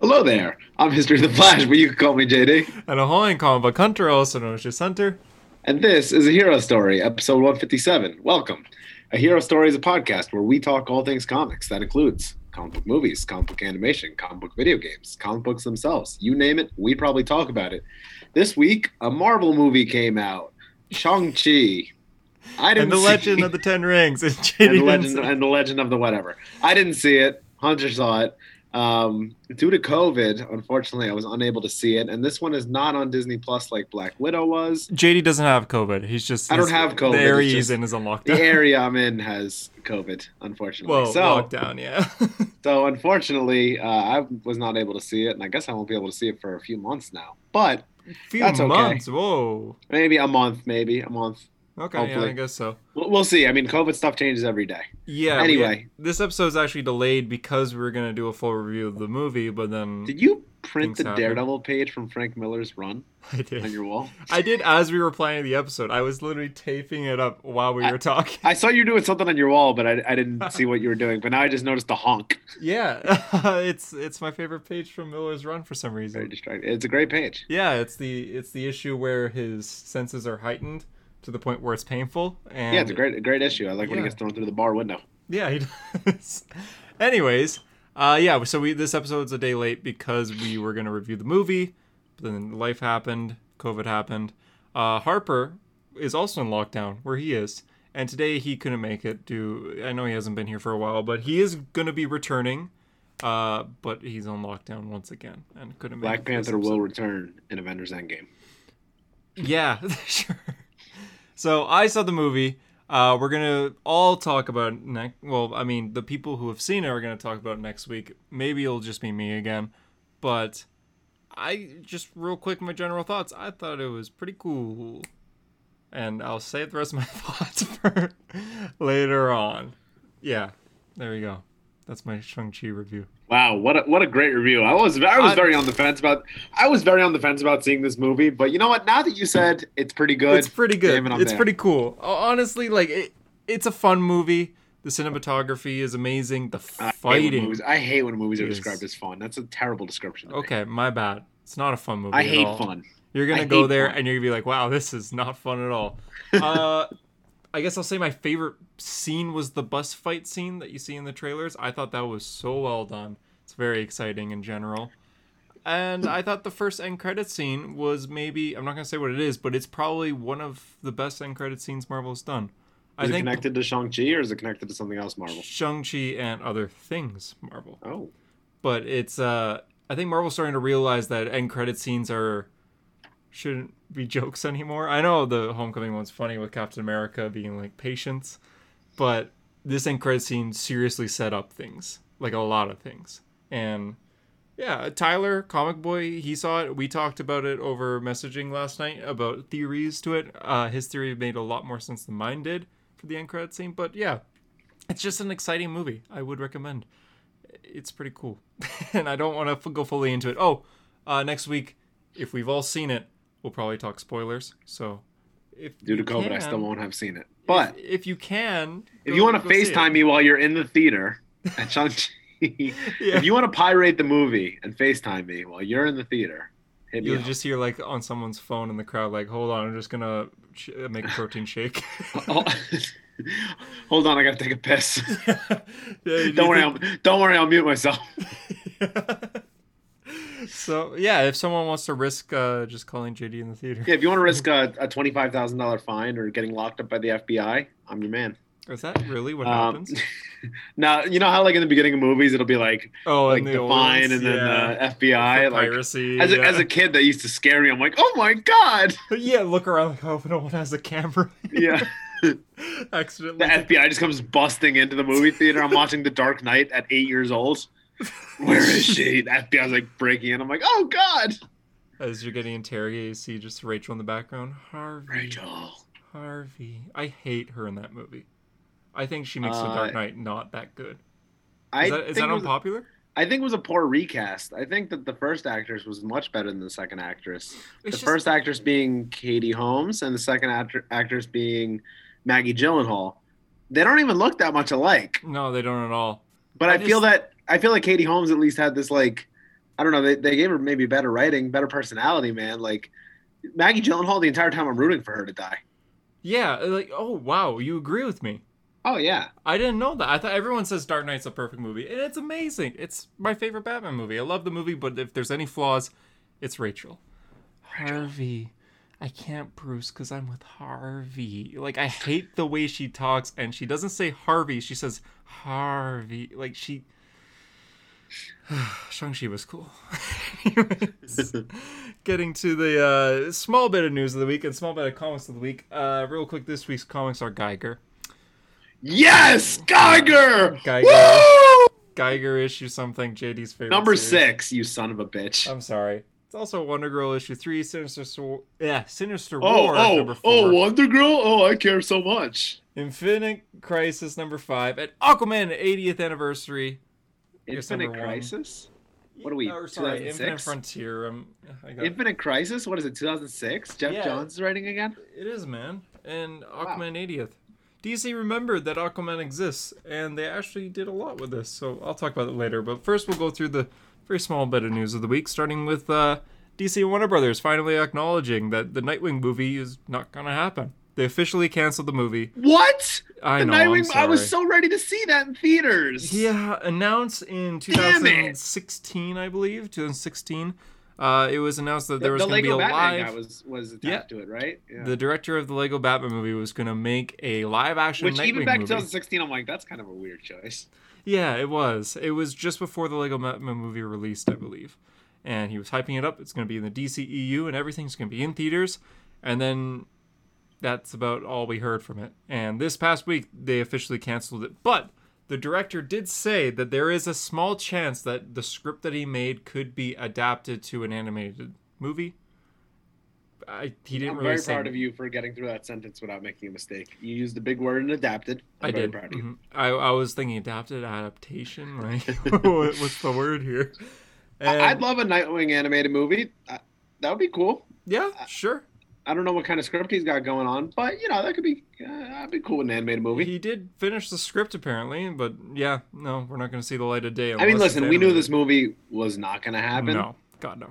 Hello there. I'm History of the Flash, but you can call me JD. And ahoy, comic book hunter, also known as just Hunter. And this is a Hero Story, episode 157. Welcome. A Hero Story is a podcast where we talk all things comics. That includes comic book movies, comic book animation, comic book video games, comic books themselves. You name it, we probably talk about it. This week, a Marvel movie came out, Shang-Chi. I didn't And the see- Legend of the Ten Rings. And, and the legend and the legend of the whatever. I didn't see it. Hunter saw it. Um, due to COVID, unfortunately, I was unable to see it. And this one is not on Disney Plus like Black Widow was. JD doesn't have COVID. He's just I don't have COVID, The area he's just in is on The area I'm in has COVID, unfortunately. well, so, lockdown, yeah. so unfortunately, uh, I was not able to see it, and I guess I won't be able to see it for a few months now. But a Few That's okay. months. Whoa. maybe a month, maybe a month. Okay, yeah, I guess so. We'll, we'll see. I mean, COVID stuff changes every day. Yeah. we- Anyway. this episode is actually delayed because we were gonna do a full review of the movie, but then Did you print the happen. Daredevil page from Frank Miller's run I on your wall? I did as we were planning the episode. I was literally taping it up while we were talking. I saw you doing something on your wall, but I, I didn't see what you were doing. But now I just noticed the honk. Yeah, it's it's my favorite page from Miller's Run for some reason. Very reason. distracting. It's a great page. Yeah, it's the it's the issue where his senses are heightened to the point where it's painful. And Yeah, it's a great, a great issue. I like when he gets thrown through the bar window. Yeah, he does. Anyways, uh, yeah. So we this episode's a day late because we were gonna review the movie, but then life happened, COVID happened. Uh, Harper is also in lockdown where he is, and today he couldn't make it. Do I know he hasn't been here for a while, but he is gonna be returning. Uh, but he's on lockdown once again and couldn't make Black it for this Panther will return in Avengers Endgame. Yeah, sure. So I saw the movie. Uh, we're gonna all talk about next. Well, I mean, the people who have seen it are gonna talk about next week. Maybe it'll just be me again, but I just real quick my general thoughts. I thought it was pretty cool, and I'll save the rest of my thoughts for later on. Yeah, there we go. That's my Shang Chi review. Wow, what a, what a great review! I was I was I- very on the fence about I was very on the fence about seeing this movie, but you know what? Now that you said it's pretty good, It's pretty good. it's there. pretty cool. Honestly, like it, it's a fun movie. The cinematography is amazing. The I hate, when fighting. movies, I hate when movies are described as fun. That's a terrible description. to me. Okay, my bad. It's not a fun movie. I at hate all. fun. You're gonna go there fun. and you're gonna be like, "Wow, this is not fun at all." Uh, I guess I'll say my favorite scene was the bus fight scene that you see in the trailers. I thought that was so well done. It's very exciting in general. And I thought the first end credit scene was maybe I'm not gonna say what it is, but it's probably one of the best end credit scenes Marvel's done. I Is it think connected to Shang Chi or is it connected to something else, Marvel? Shang-Chi and other things Marvel. Oh, But it's uh I think Marvel's starting to realize that end credit scenes are shouldn't be jokes anymore. I know the homecoming one's funny with Captain America being like patience, but this end credit scene seriously set up things. Like a lot of things. And yeah, Tyler, comic boy, he saw it. We talked about it over messaging last night about theories to it. Uh, his theory made a lot more sense than mine did for the end credit scene. But yeah, it's just an exciting movie. I would recommend. It's pretty cool, and I don't want to f- go fully into it. Oh, uh, next week, if we've all seen it, we'll probably talk spoilers. So, if due to COVID, I still won't have seen it. But if, if you can, if you want to go see it. FaceTime me while you're in the theater at Shang Chi, Yeah. if you want to pirate the movie and FaceTime me while you're in the theater, hit me You'll up. just hear like on someone's phone in the crowd, like, "Hold on, I'm just gonna sh- uh, make a protein shake." Oh, oh Hold on, I gotta take a piss. Yeah, you don't worry, think- I'll, don't worry, I'll mute myself. So yeah, if someone wants to risk uh, just calling JD in the theater, Yeah, if you want to risk a, a twenty-five thousand dollar fine or getting locked up by the FBI, I'm your man. is that really what Um, happens? now you know how like in the beginning of movies it'll be like Oh, like the, fine and then yeah. the FBI. For Like piracy. as a, as a kid, that used to scare me. I'm like, oh my god. yeah, look around like, oh, no one has a camera. Yeah, Accidentally. the FBI just comes busting into the movie theater. I'm watching The Dark Knight at eight years old. Where is she? The FBI's like breaking in. I'm like, oh god. As you're getting interrogated, you see just Rachel in the background. Harvey. Rachel. Harvey. I hate her in that movie. I think she makes The Uh, Dark Knight not that good. I Is that, is think that it was- unpopular? I think it was a poor recast. I think that the first actress was much better than the second actress. It's the just- first actress being Katie Holmes and the second actor- actress being Maggie Gyllenhaal. They don't even look that much alike. No, they don't at all. But I, I feel that I feel like Katie Holmes at least had this like I don't know. They, they gave her maybe better writing, better personality, man. Like Maggie Gyllenhaal, the entire time I'm rooting for her to die. Yeah, uh, like oh wow, you agree with me. Oh yeah, I didn't know that. I thought everyone says Dark Knight's a perfect movie, and it's amazing. It's my favorite Batman movie. I love the movie, but if there's any flaws, it's Rachel. Harvey. I can't Bruce because I'm with Harvey. Like I hate the way she talks, and she doesn't say Harvey. She says Harvey. Like she. Shang-Chi was cool. Anyways, getting to the uh, small bit of news of the week and small bit of comics of the week. Uh, real quick, this week's comics are Geiger. Yes, Geiger. Geiger. Woo! Geiger issue something. JD's favorite. Number series. six, you son of a bitch. I'm sorry. It's also Wonder Girl issue three. Sinister Sword. Yeah, Sinister oh, War oh, number four. oh, Wonder Girl. Oh, I care so much. Infinite Crisis number five. And Aquaman 80th anniversary. I guess Infinite number one. Crisis. What are we, Oh, sorry, 2006? Infinite Frontier. Um, I got Infinite Crisis. What is it? 2006. Geoff Yeah. Johns is writing again. It is, man. And Aquaman 80th. DC remembered that Aquaman exists, and they actually did a lot with this. So I'll talk about it later. But first, we'll go through the very small bit of news of the week, starting with uh, DC and Warner Brothers finally acknowledging that the Nightwing movie is not going to happen. They officially canceled the movie. What? I know. I'm Nightwing. I was so ready to see that in theaters. Yeah, announced in 2016, I believe, 2016. Uh, it was announced that The, there was the going to be a Batman live. guy was was attached Yeah. to it, right? Yeah. The director of the Lego Batman movie was going to make a live action Which Nightwing even back in 2016, I'm like, that's kind of a weird choice. Yeah, it was. It was just before the Lego Batman movie released, I believe. And he was hyping it up. It's going to be in the DCEU and everything's going to be in theaters. And then that's about all we heard from it. And this past week, they officially canceled it. But the director did say that there is a small chance that the script that he made could be adapted to an animated movie. I, he didn't I'm really very proud of you for getting through that sentence without making a mistake. You used the big word and adapted. I'm I very did. proud of you. Mhm. I, I was thinking adapted adaptation. Like, what- what's the word here? And- I'd love a Nightwing animated movie. That would be cool. Yeah, sure. I don't know what kind of script he's got going on, but you know that could be uh, that'd be cool with an animated movie. He did finish the script apparently, but yeah, no, we're not going to see the light of day. I mean, listen, we knew this movie was not going to happen No, God no.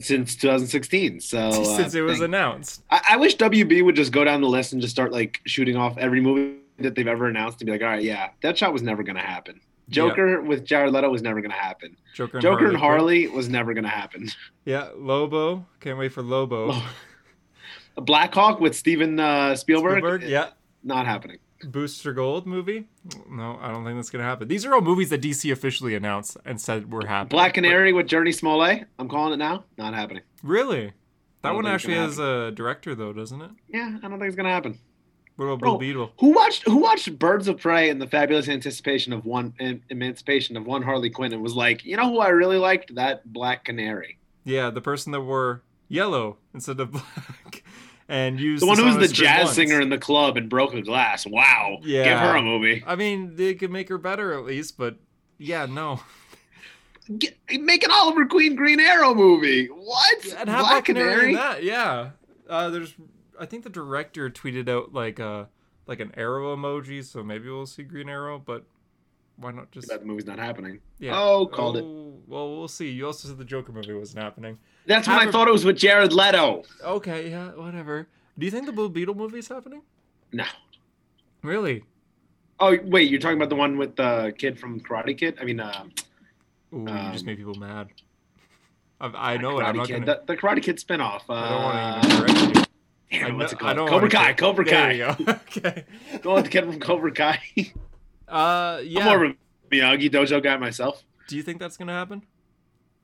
since 2016. So uh, Since it was thank- announced. I, I wish WB would just go down the list and just start like shooting off every movie that they've ever announced and be like, all right, yeah, that shot was never going to happen. Joker with Jared Leto was never going to happen. Joker and Joker Harley. and Harley was never going to happen. Yeah, Lobo. Can't wait for Lobo. Black Hawk with Steven uh, Spielberg, Spielberg. Yeah. not happening. Booster Gold movie. No, I don't think that's going to happen. These are all movies that DC officially announced and said were happening. Black Canary with Jurnee Smollett, I'm calling it now, not happening. Really? That one actually gonna has a director though, doesn't it? Yeah, I don't think it's going to happen. What about Blue Beetle? Who watched Who watched Birds of Prey and the Fabulous Anticipation of One Emancipation of One Harley Quinn and was like, you know who I really liked? That Black Canary. Yeah, the person that wore yellow instead of black, and used The one who was the jazz once. singer in the club and broke a glass. Wow. Yeah. Give her a movie. I mean, they could make her better at least, but yeah, no. Get, make an Oliver Queen Green Arrow movie. What? And have Black Canary in that, yeah. Uh, there's, I think the director tweeted out like a like an arrow emoji, so maybe we'll see Green Arrow, but why not just That movie's not happening. yeah? Oh, called it. Oh, Well, we'll see. You also said the Joker movie wasn't happening. That's when Have I thought it was with Jared Leto. Okay, yeah, whatever. Do you think the Blue Beetle movie is happening? No. Really? Oh wait, you're talking about the one with the kid from Karate Kid? I mean, uh, Ooh, you just Um, made people mad. I, I know it. I'm not Kid, gonna. the, the Karate Kid spinoff. Uh, I don't want to even correct you. damn, I what's it called? Cobra Kai. correct- Cobra There Kai. you go. okay. Go with the kid from Cobra Kai. Uh, I'm more of a Miyagi Dojo guy myself. Do you think that's gonna happen?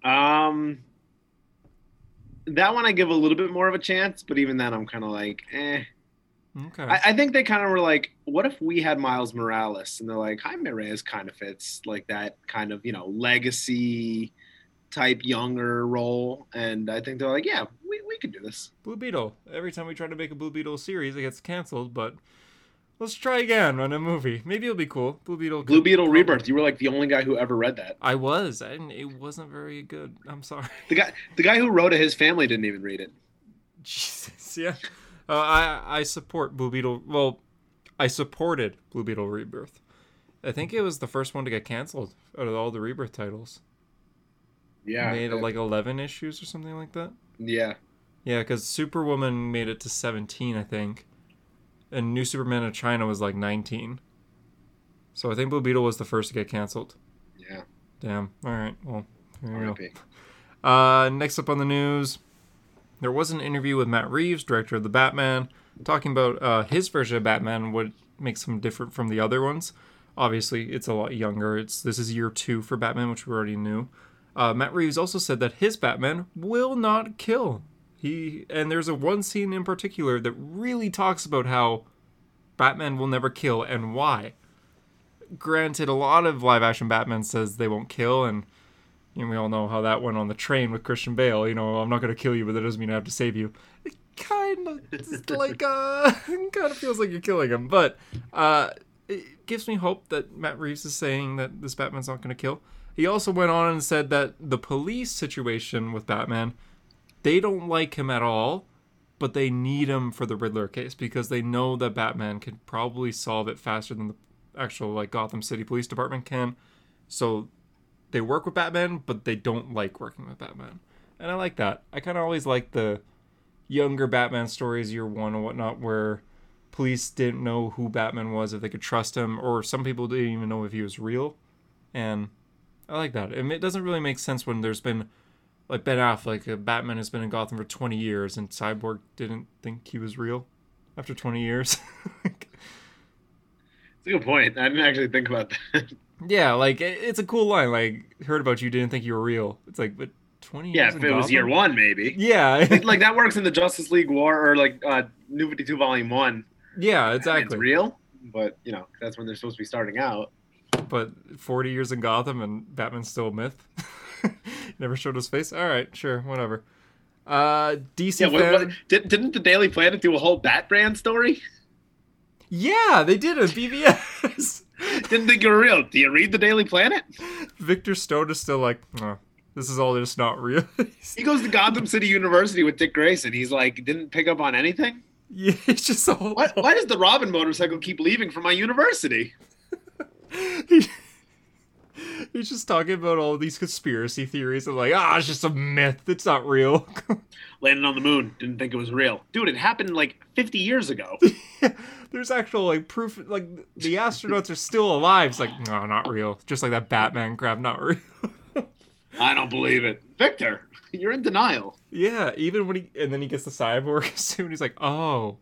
Um, that one I give a little bit more of a chance, but even then, I'm kind of like, eh. Okay. I, I think they kind of were like, what if we had Miles Morales? And they're like, Jaime Reyes kind of fits like that kind of, you know, legacy type younger role. And I think they're like, yeah, we, we could do this. Blue Beetle. Every time we try to make a Blue Beetle series, it gets canceled. But let's try again on a movie. Maybe it'll be cool. Blue Beetle. Blue Beetle probably- Rebirth. You were like the only guy who ever read that. I was, and it wasn't very good. I'm sorry. The guy, the guy who wrote it, his family didn't even read it. Jesus. Yeah. Uh, I I support Blue Beetle. Well, I supported Blue Beetle Rebirth. I think it was the first one to get canceled out of all the Rebirth titles. Yeah. made like 11 issues or something like that. yeah. Yeah, because Superwoman made it to 17, I think. And New Superman of China was like 19. So I think Blue Beetle was the first to get canceled. Yeah. Damn. All right. Well, there you go. Uh, next up on the news, there was an interview with Matt Reeves, director of the Batman, talking about uh, his version of Batman, what makes him different from the other ones. Obviously, it's a lot younger. It's this is year two for Batman, which we already knew. Uh, Matt Reeves also said that his Batman will not kill. He and there's a one scene in particular that really talks about how Batman will never kill and why. Granted, a lot of live action Batman says they won't kill, and and we all know how that went on the train with Christian Bale. You know, I'm not gonna kill you, but that doesn't mean I have to save you. It kind of like uh, kind of feels like you're killing him, but uh, it gives me hope that Matt Reeves is saying that this Batman's not gonna kill. He also went on and said that the police situation with Batman, they don't like him at all, but they need him for the Riddler case because they know that Batman can probably solve it faster than the actual like Gotham City Police Department can. So they work with Batman, but they don't like working with Batman. And I like that. I kind of always like the younger Batman stories, year one and whatnot, where police didn't know who Batman was, if they could trust him, or some people didn't even know if he was real. And I like that. And it doesn't really make sense when there's been, like Ben Affleck, uh, Batman has been in Gotham for 20 years, and Cyborg didn't think he was real after 20 years. It's a good point. I didn't actually think about that. yeah, like it's a cool line. Like heard about you, didn't think you were real. It's like, but 20 yeah, years if it was year one, maybe. Yeah, like, that works in the Justice League War or like uh, New Fifty Two Volume One. yeah, It's exactly. real, but you know that's when they're supposed to be starting out. But 40 years in Gotham and Batman's still a myth. Never showed his face. All right, sure, whatever. Uh, DC Yeah, what, what, did, didn't the Daily Planet do a whole Bat brand story? Yeah, they did a BVS. Didn't think you were real. Do you read the Daily Planet? Victor Stone is still like, oh, this is all just not real. He goes to Gotham City University with Dick Grayson. He's like, didn't pick up on anything. yeah, it's just all. Why, why does the Robin motorcycle keep leaving from my university? He- he's just talking about all these conspiracy theories and like, ah, it's just a myth. It's not real. Landing on the moon. Didn't think it was real. Dude, it happened like 50 years ago. There's actual like proof. Like the astronauts are still alive. It's like, no, not real. Just like that Batman crap, not real. I don't believe it. Victor, you're in denial. Yeah, even when he and then he gets the cyborg suit, he's like, oh.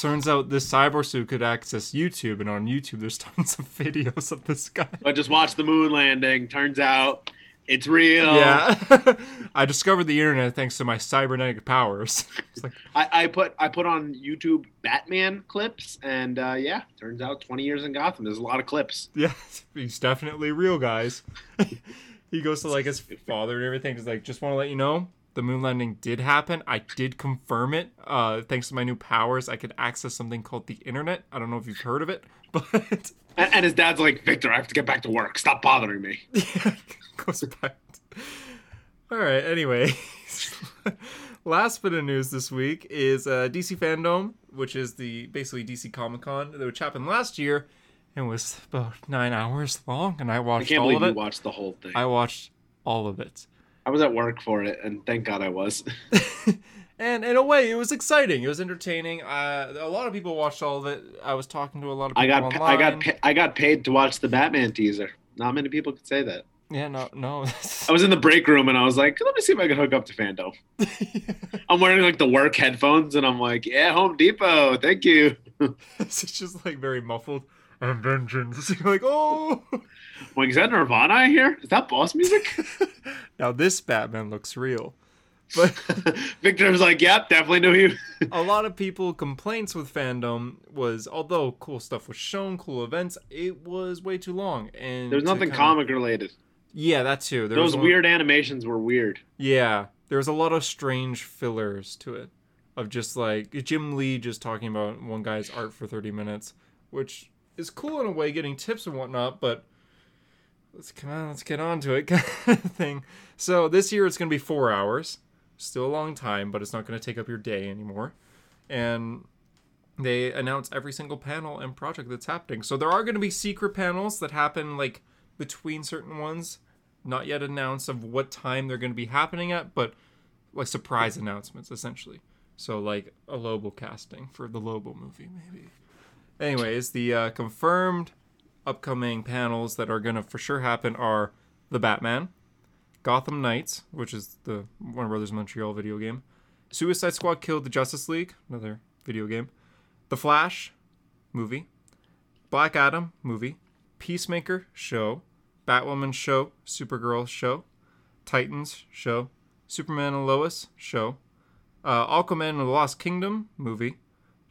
Turns out this cyborg suit could access YouTube, and on YouTube there's tons of videos of this guy. I just watched the moon landing. Turns out it's real. Yeah, I discovered the internet thanks to my cybernetic powers. Like, I, I put I put on YouTube Batman clips, and uh, yeah, turns out 20 years in Gotham. There's a lot of clips. yeah, he's definitely real, guys. he goes to like his father and everything. He's like, just want to let you know, the moon landing did happen. I did confirm it. Uh, thanks to my new powers, I could access something called the internet. I don't know if you've heard of it, but And, and his dad's like, Victor, I have to get back to work. Stop bothering me. yeah, goes back. All right. Anyway, last bit of news this week is uh, DC Fandom, which is the basically DC Comic Con, which happened last year and was about nine hours long, and I I watched can't all believe of you it. watched the whole thing. I watched all of it. I was at work for it, and thank God I was. and in a way, it was exciting. It was entertaining. Uh, a lot of people watched all of it. I was talking to a lot of people I got online. I got pa- I got paid to watch the Batman teaser. Not many people could say that. yeah, no, no. I was in the break room and I was like, let me see if I can hook up to Fandom. I'm wearing like the work headphones and I'm like, yeah, Home Depot, thank you. it's just like very muffled. And vengeance. You're like, oh. Like, is that Nirvana I hear? Is that boss music? now this Batman looks real. But Victor's like, yep, definitely knew you. a lot of people complaints with fandom was although cool stuff was shown, cool events, it was way too long. And There's nothing kinda- comic related. Yeah, that too. There Those weird animations were weird. Yeah, there was a lot of strange fillers to it, of just like Jim Lee just talking about one guy's art for 30 minutes, which is cool in a way, getting tips and whatnot. But let's come on, let's get on to it, kind of thing. So this year it's gonna be four hours, still a long time, but it's not gonna take up your day anymore, and they announce every single panel and project that's happening. So there are gonna be secret panels that happen like between certain ones not yet announced of what time they're going to be happening at, but like surprise announcements essentially. So like a Lobo casting for the Lobo movie, maybe. Anyways, the uh, confirmed upcoming panels that are to for sure happen are the Batman, Gotham Knights, which is the Warner Brothers Montreal video game, Suicide Squad killed the Justice League, another video game, The Flash movie, Black Adam movie, Peacemaker show, Batwoman show, Supergirl show, Titans show, Superman and Lois show, uh, Aquaman and the Lost Kingdom movie,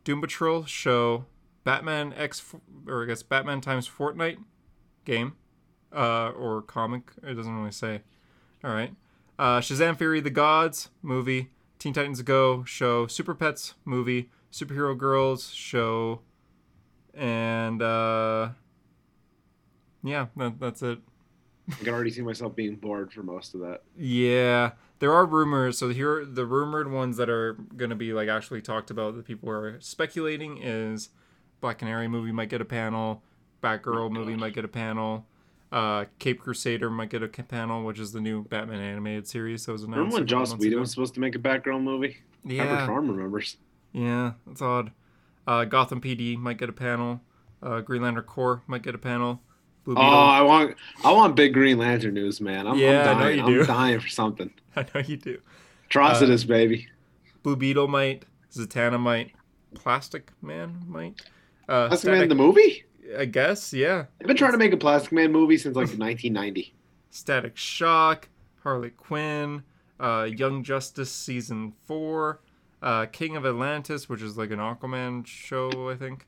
Doom Patrol show, Batman X or I guess Batman times Fortnite game, uh, or comic. It doesn't really say. All right. Uh, Shazam! Fury the Gods movie, Teen Titans Go show, Super Pets movie, Superhero Girls show, and uh, yeah, that, that's it. I can already see myself being bored for most of that. Yeah, there are rumors. So here, the rumored ones that are gonna be like actually talked about that people are speculating is Black Canary movie might get a panel, Batgirl movie might get a panel, uh, Cape Crusader might get a panel, which is the new Batman animated series that was announced. Remember when Joss Whedon was supposed to make a Batgirl movie? Yeah, Farm remembers. yeah, that's odd. Uh, Gotham PD might get a panel. Uh, Green Lantern Corps might get a panel. Blue Oh, I want, I want big Green Lantern news, man. I'm, Yeah, I I'm know dying. you I'm do. dying for something. I know you do. Atrocitus, baby. Blue Beetle might. Zatanna might. Plastic Man might. Uh, Plastic Man Static- the movie? I guess, yeah. They've been trying to make a Plastic Man movie since like 1990. Static Shock, Harley Quinn, uh, Young Justice season four, uh, King of Atlantis, which is like an Aquaman show, I think.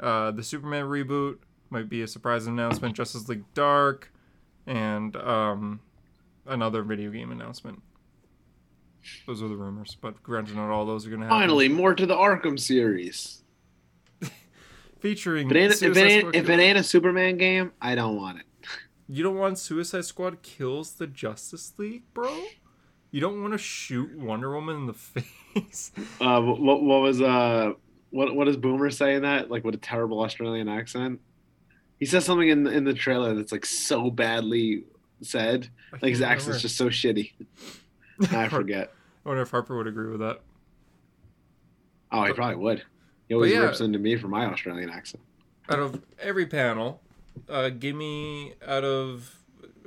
Uh, the Superman reboot might be a surprise announcement. Justice League Dark, and um, another video game announcement. Those are the rumors, but granted, not all those are gonna happen. Finally, more to the Arkham series. Featuring. But ain't, if, it ain't, if it ain't a Superman game, I don't want it. You don't want Suicide Squad kills the Justice League, bro? You don't want to shoot Wonder Woman in the face? Uh, what, what was uh, what what does Boomer say in that? Like with a terrible Australian accent. He says something in in the trailer that's like so badly said. Like his accent's just so shitty. I forget. I wonder if Harper would agree with that. Oh, he probably would. He always yeah. rips into me for my Australian accent. Out of every panel, uh, give me out of.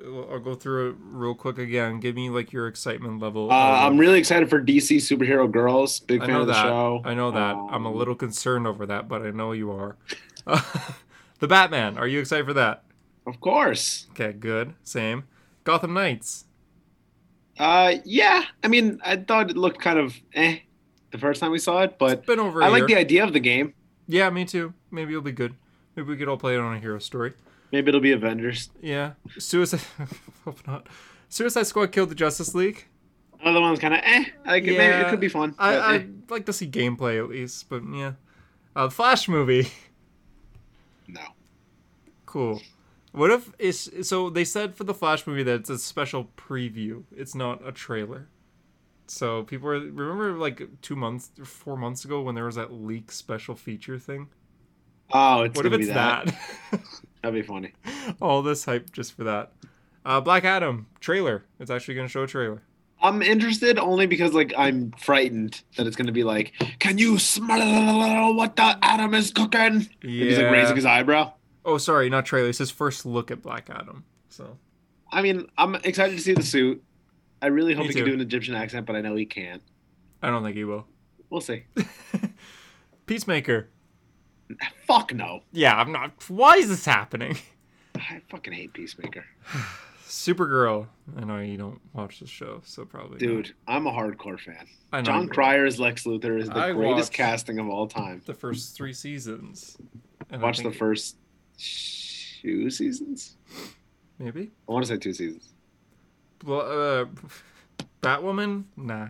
I'll go through it real quick again. Give me like your excitement level. Uh, I'm really excited for DC superhero girls. Big I fan of the that. show. I know that. I'm a Um, little concerned over that, but I know you are. the Batman. Are you excited for that? Of course. Okay, good. Same. Gotham Knights. Uh, yeah. I mean, I thought it looked kind of eh the first time we saw it, but It's been over. I like the idea of the game. Yeah, me too. Maybe it'll be good. Maybe we could all play it on a hero story. Maybe it'll be Avengers. Yeah. Suicide. Hope not. Suicide Squad killed the Justice League. Another one's kind of eh. Like it, maybe it could be fun. I, but, eh. I'd like to see gameplay at least, but yeah. Uh, the Flash movie. no. Cool. What if it's so they said for the Flash movie that it's a special preview. It's not a trailer. So people are remember like two months, four months ago when there was that leak special feature thing. Oh, it's what if it's that. that? That'd be funny. All this hype just for that. Uh, Black Adam trailer. It's actually gonna show a trailer. I'm interested only because like I'm frightened that it's gonna be like, can you smell what the Adam is cooking? Yeah. He's like raising his eyebrow. oh, sorry, not trailer. It's his first look at Black Adam. So I mean, I'm excited to see the suit. I really hope Me he can do an Egyptian accent, but I know he can't. I don't think he will. We'll see. Peacemaker. Fuck no. Yeah, I'm not. Why is this happening? I fucking hate Peacemaker. Supergirl. I know you don't watch the show, so probably. not. Dude, I'm a hardcore fan. I know Jon you are. Cryer's Lex Luthor is the I greatest casting of all time. the first three seasons. And Watch the first two seasons. Maybe. I want to say two seasons. Uh, Batwoman. Nah,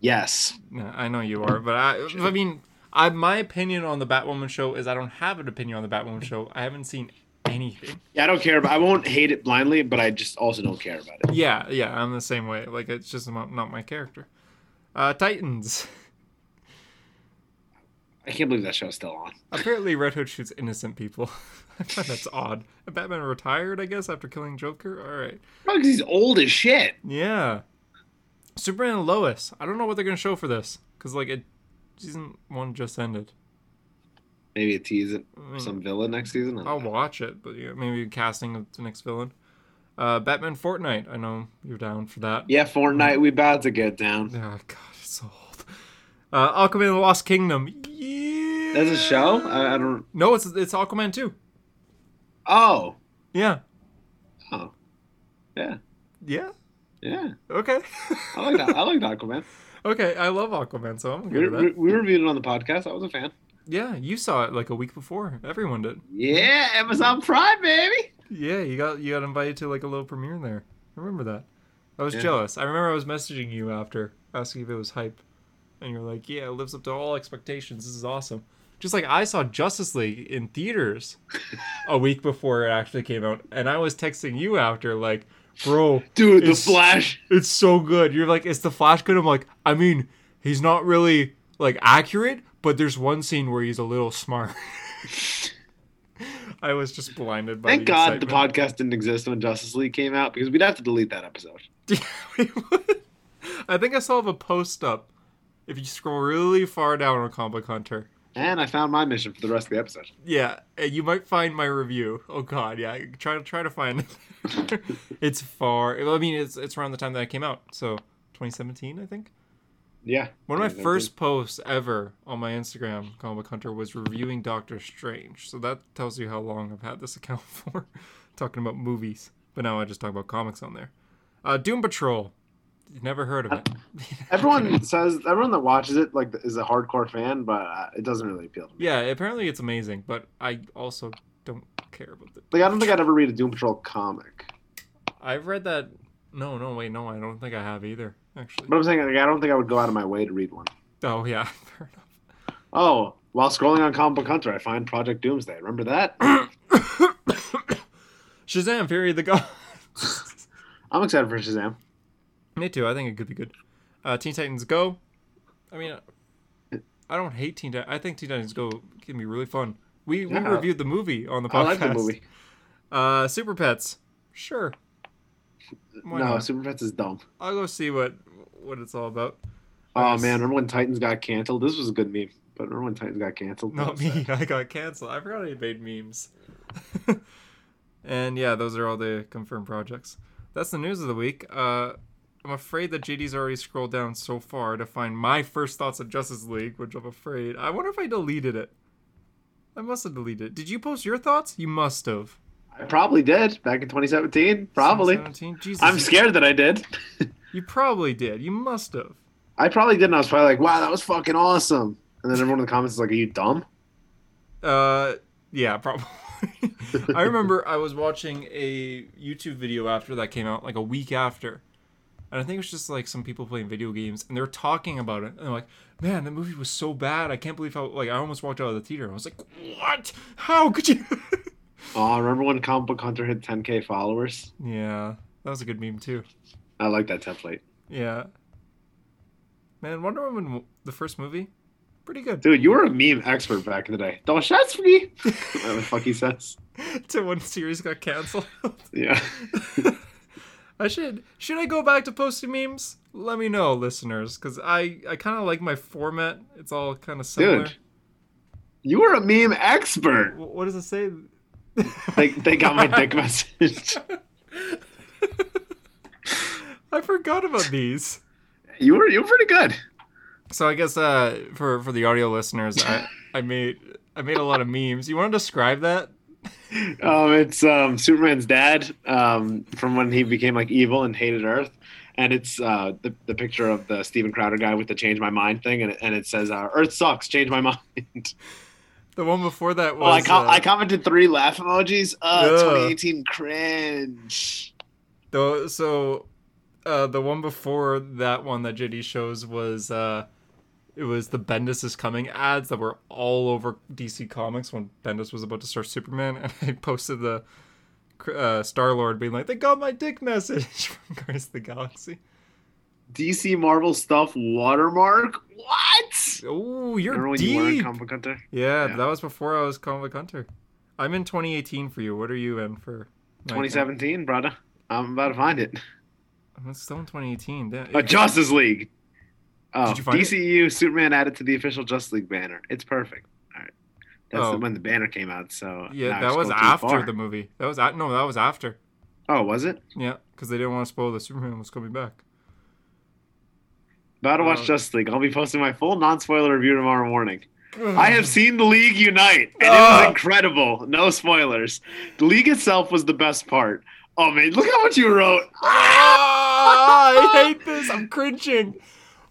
Yes. nah. I know you are, but I. I mean, I my opinion on the Batwoman show is I don't have an opinion on the Batwoman show. I haven't seen anything. Yeah, I don't care, but I won't hate it blindly, but I just also don't care about it. Yeah, yeah. I'm the same way. Like it's just not, not my character. Uh, Titans. I can't believe that show's still on. Apparently, Red Hood shoots innocent people. That's odd. Batman retired, I guess, after killing Joker. All right. Probably 'cause he's old as shit. Yeah. Superman and Lois. I don't know what they're gonna show for this because like it, season one just ended. Maybe a tease it I mean, some villain next season. I'll know. watch it, but yeah, maybe casting of the next villain. Uh, Batman Fortnite. I know you're down for that. Yeah, Fortnite, we about to get down. Oh god, it's so old. Uh, Aquaman: The Lost Kingdom. Yeah. There's a show? I, I don't. No, it's it's Aquaman too. Oh. Yeah. Oh. Yeah. Yeah. Yeah. Okay. I like that. I like Aquaman. okay, I love Aquaman, so I'm We, good we, that. we reviewed it on the podcast. I was a fan. Yeah, you saw it like a week before. Everyone did. Yeah, Amazon Prime, baby. Yeah, you got you got invited to like a little premiere there. I remember that. I was Yeah. jealous. I remember I was messaging you after asking if it was hype, and you're like, "Yeah, it lives up to all expectations. This is awesome." Just like I saw Justice League in theaters a week before it actually came out, and I was texting you after like, "Bro, Dude, The Flash. it's so good." You're like, "Is the Flash good?" I'm like, "I mean, he's not really like accurate, but there's one scene where he's a little smart." I was just blinded by Thank the God the podcast didn't exist when Justice League came out because we'd have to delete that episode. We would. I think I saw a post up. If you scroll really far down on Comic Hunter, And I found my mission for the rest of the episode. yeah, you might find my review. Oh God, yeah, try to try to find it. it's far. I mean, it's it's around the time that it came out, so 2017, I think. Yeah. One of my first posts ever on my Instagram, Comic Hunter, was reviewing Doctor Strange. So that tells you how long I've had this account for, talking about movies. But now I just talk about comics on there. Uh, Doom Patrol. Never heard of it. Everyone says everyone that watches it like is a hardcore fan, but uh, it doesn't really appeal to me. Yeah, apparently it's amazing, but I also don't care about it. Like I don't think I'd ever read a Doom Patrol comic. I've read that. No, no, wait, no, I don't think I have either. Actually. But I'm saying like, I don't think I would go out of my way to read one. Oh yeah, fair enough. Oh, while scrolling on Comic Book Hunter, I find Project Doomsday. Remember that? Shazam! Fury of the Gods. I'm excited for Shazam. Me too. I think it could be good. Uh, Teen Titans Go. I mean, I don't hate Teen Titans. I think Teen Titans Go can be really fun. We we Yeah. reviewed the movie on the podcast. I like the movie. Uh, Super Pets. Sure. Why no, not? Super Pets is dumb. I'll go see what what it's all about. Oh man, remember when Titans got canceled? This was a good meme. But remember when Titans got canceled? Not me. I got canceled. I forgot I made memes. and yeah, those are all the confirmed projects. That's the news of the week. Uh, I'm afraid that JD's already scrolled down so far to find my first thoughts of Justice League, which I'm afraid. I wonder if I deleted it. I must have deleted it. Did you post your thoughts? You must have. I probably did back in 2017. Probably. 2017? Jesus. I'm scared that I did. You probably did. You must have. I probably did, and I was probably like, "Wow, that was fucking awesome." And then everyone in the comments is like, "Are you dumb?" Uh, yeah, probably. I remember I was watching a YouTube video after that came out, like a week after, and I think it was just like some people playing video games, and they were talking about it, and they're like, "Man, the movie was so bad. I can't believe how like I almost walked out of the theater." I was like, "What? How could you?" Oh, remember when Comic Book Hunter hit 10k followers? yeah, that was a good meme too. I like that template, Yeah. Man, Wonder Woman, the first movie, pretty good. dude. You were a meme expert back in the day. Don't for me. Whatever the fuck he says. to when series got canceled. Yeah. I should should I go back to posting memes? Let me know, listeners, because I I kind of like my format. It's all kind of similar. Dude, you are a meme expert. Wh- What does it say? They, they got my dick message. I forgot about these. You were you were pretty good. So I guess uh, for for the audio listeners, I I made I made a lot of memes. You want to describe that? Um, it's um, Superman's dad um, from when he became like evil and hated Earth, and it's uh, the the picture of the Steven Crowder guy with the change my mind thing, and it, and it says uh, Earth sucks, change my mind. The one before that was. well, I, com- uh, I commented three laugh emojis. Uh, Ugh. 2018 cringe. Though, so uh, the one before that one that JD shows was uh, it was the Bendis is coming ads that were all over DC Comics when Bendis was about to start Superman, and I posted the uh, Star Lord being like, "They got my dick message from Guardians of the Galaxy." DC Marvel stuff watermark. What? Oh, you're Remember when you were. Comic Hunter? yeah, Yeah. that was before I was Comic Hunter. I'm in 2018 for you. What are you in for? 2017, brother. I'm about to find it. I'm still in 2018. Damn. A Justice League. Oh, find it? DCU Superman added to the official Justice League banner. It's perfect. All right. That's Oh. when the banner came out. So Yeah, that was after far. the movie. That was at no, that was after. Oh, was it? Yeah, because they didn't want to spoil that Superman was coming back. About to watch. Justice League. I'll be posting my full non-spoiler review tomorrow morning. I have seen the League unite, and it was incredible. No spoilers. The League itself was the best part. Oh man, look how much you wrote. Ah, I hate this. I'm cringing.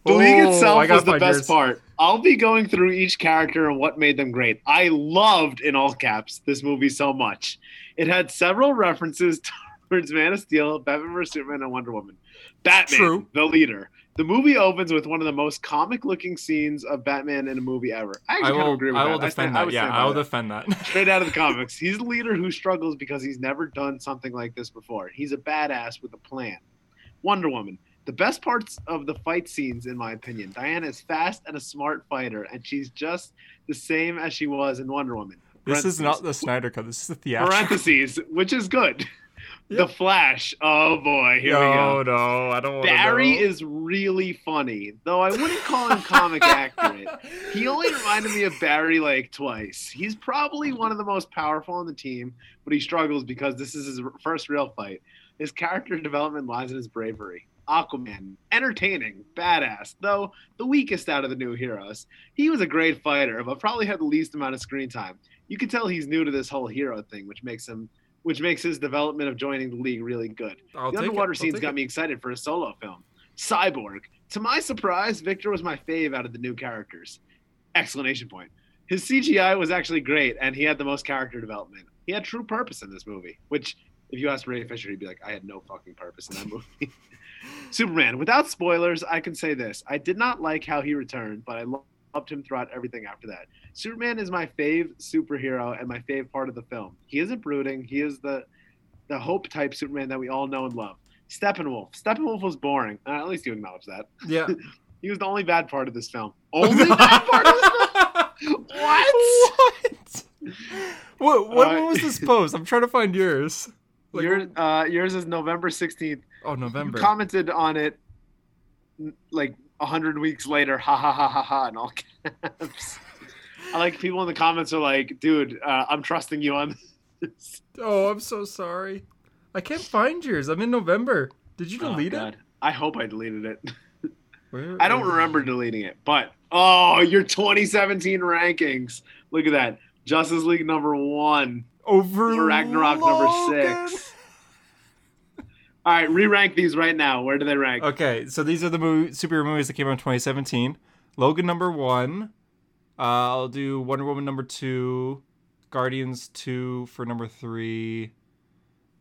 The League Oh, itself was the best yours. part. I'll be going through each character and what made them great. I loved, in all caps, this movie so much. It had several references towards Man of Steel, Batman vs Superman, and Wonder Woman. Batman, True. the leader. The movie opens with one of the most comic-looking scenes of Batman in a movie ever. I, I actually kind of will. agree with I that. will defend I, that. I yeah, I will that. defend that. Straight out of the comics. He's the leader who struggles because he's never done something like this before. He's a badass with a plan. Wonder Woman. The best parts of the fight scenes, in my opinion. Diana is fast and a smart fighter, and she's just the same as she was in Wonder Woman. This is not the Snyder cut. This is the theatrical. parentheses, which is good. Yeah. The Flash. Oh boy, here we no, go. no, I don't want Barry know. is really funny, though I wouldn't call him comic accurate. He only reminded me of Barry like twice. He's probably one of the most powerful on the team, but he struggles because this is his first real fight. His character development lies in his bravery. Aquaman, entertaining, badass, though the weakest out of the new heroes. He was a great fighter, but probably had the least amount of screen time. You can tell he's new to this whole hero thing, which makes him which makes his development of joining the league really good. I'll The underwater scenes got it. me excited for a solo film. Cyborg. To my surprise, Victor was my fave out of the new characters. Exclamation point. His CGI was actually great, and he had the most character development. He had true purpose in this movie, which, if you asked Ray Fisher, he'd be like, I had no fucking purpose in that movie. Superman. Without spoilers, I can say this. I did not like how he returned, but I loved him throughout everything after that. Superman is my fave superhero and my fave part of the film. He isn't brooding. He is the the hope type Superman that we all know and love. Steppenwolf. Steppenwolf was boring. Uh, at least you acknowledge that. Yeah. He was the only bad part of this film. Only bad part of this film? What? What? What? Uh, was this post? I'm trying to find yours. Like, Your, uh, yours is November 16th. oh, November. You commented on it like 100 weeks later. Ha ha ha ha ha in all caps. I like people in the comments are like, dude, uh, I'm trusting you on this. Oh, I'm so sorry. I can't find yours. I'm in November. Did you Oh, delete it? I hope I deleted it. Where I don't remember deleting it, but oh, your 2017 rankings. Look at that. Justice League number one. Over Ragnarok number six. All right, re-rank these right now. Where do they rank? Okay, so these are the movie, superhero movies that came out in 2017. Logan number one. Uh, I'll do Wonder Woman number two. Guardians two for number three.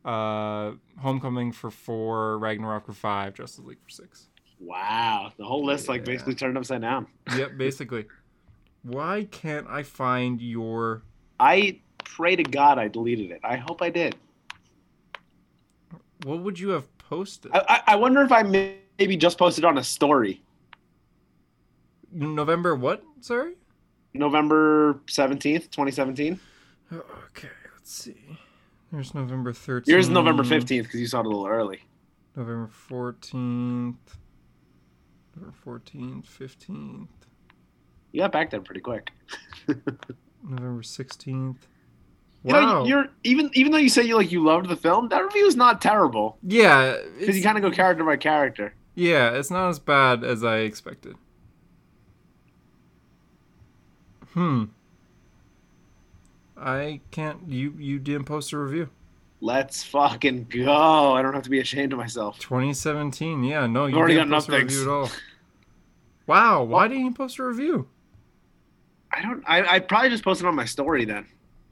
Uh, Homecoming for four. Ragnarok for five. Justice League for six. Wow, the whole list like basically turned upside down. Yep, basically. Why can't I find your? I pray to God I deleted it. I hope I did. What would you have posted? I, I, wonder if I maybe just posted on a story. November what? Sorry. November 17th, 2017. Okay, let's see. There's November 13th. Yours November 15th because you saw it a little early. November 14th. November 14th, 15th, You got back there pretty quick. November 16th. You Wow. know, you're even even though you say you like you loved the film, that review is not terrible yeah, because you kind of go character by character. yeah, it's not as bad as I expected. Hmm. I can't. You you didn't post a review. Let's fucking go! I don't have to be ashamed of myself. 2017. Yeah, no, you already didn't got post a review at all. Wow, why didn't you post a review? I don't. I, I probably just posted on my story then,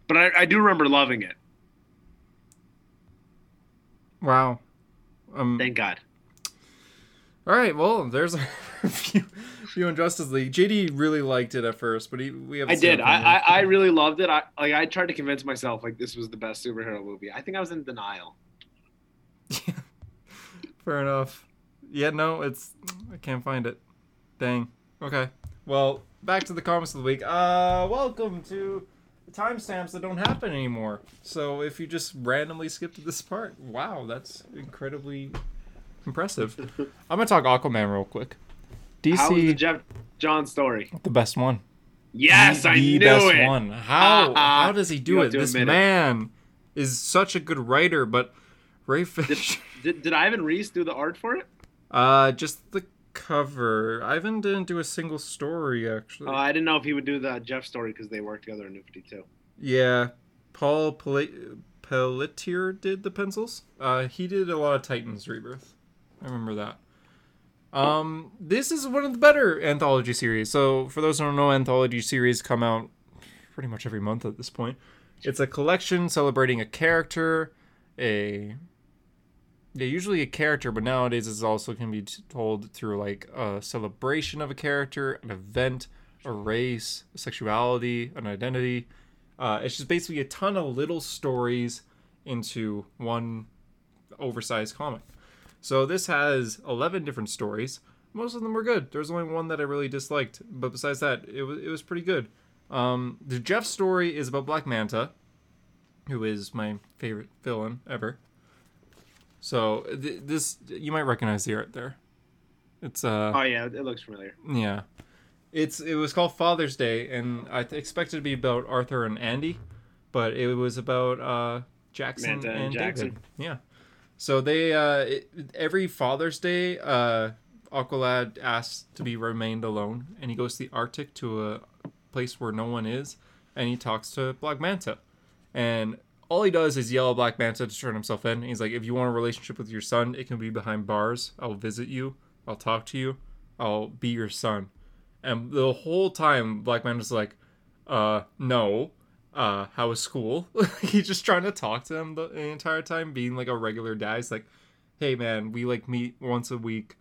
but I, I do remember loving it. Wow. Um. Thank God. All right. Well, there's a few, review on Justice League. JD really liked it at first, but he we have. I did. I, I I really loved it. I like. I tried to convince myself like this was the best superhero movie. I think I was in denial. Yeah, Fair enough. Yeah. No, it's. I can't find it. Dang. Okay. Well, back to the comments of the week. Uh, welcome to timestamps that don't happen anymore. So if you just randomly skip to this part, wow, that's incredibly impressive. I'm gonna talk Aquaman real quick. DC How was the Geoff Johns story? the best one. Yes, the, I the knew best it. one. How Ah, how does he do it? This man is such a good writer, but Ray Fish. Did, did Ivan Reis do the art for it? uh, just the cover. Ivan didn't do a single story actually. Oh, I didn't know if he would do the Geoff story because they worked together in New 52. Yeah, Paul Pel- Pelletier did the pencils. Uh, he did a lot of Titans Rebirth. I remember that. Um, this is one of the better anthology series. So, for those who don't know, anthology series come out pretty much every month at this point. It's a collection celebrating a character, a yeah, usually a character, but nowadays it's also can be told through like a celebration of a character, an event, a race, a sexuality, an identity. Uh, it's just basically a ton of little stories into one oversized comic. So this has 11 different stories. Most of them were good. There's only one that I really disliked, but besides that, it was it was pretty good. Um, the Geoff story is about Black Manta, who is my favorite villain ever. So th- this you might recognize the art there. It's uh Oh yeah, it looks familiar. yeah. It's it was called Father's Day, and I th- expected it to be about Arthur and Andy, but it was about uh, Jackson Manta and and, Jackson. David. Yeah. So they uh, it, every Father's Day, uh, Aqualad asks to be remained alone, and he goes to the Arctic to a place where no one is, and he talks to Black Manta, and all he does is yell at Black Manta to turn himself in. He's like, if you want a relationship with your son, it can be behind bars. I'll visit you. I'll talk to you. I'll be your son. And the whole time, Black Manta's like, uh, no. Uh, how was school? He's just trying to talk to him the, the entire time, being like a regular dad. He's like, hey man, we like meet once a week,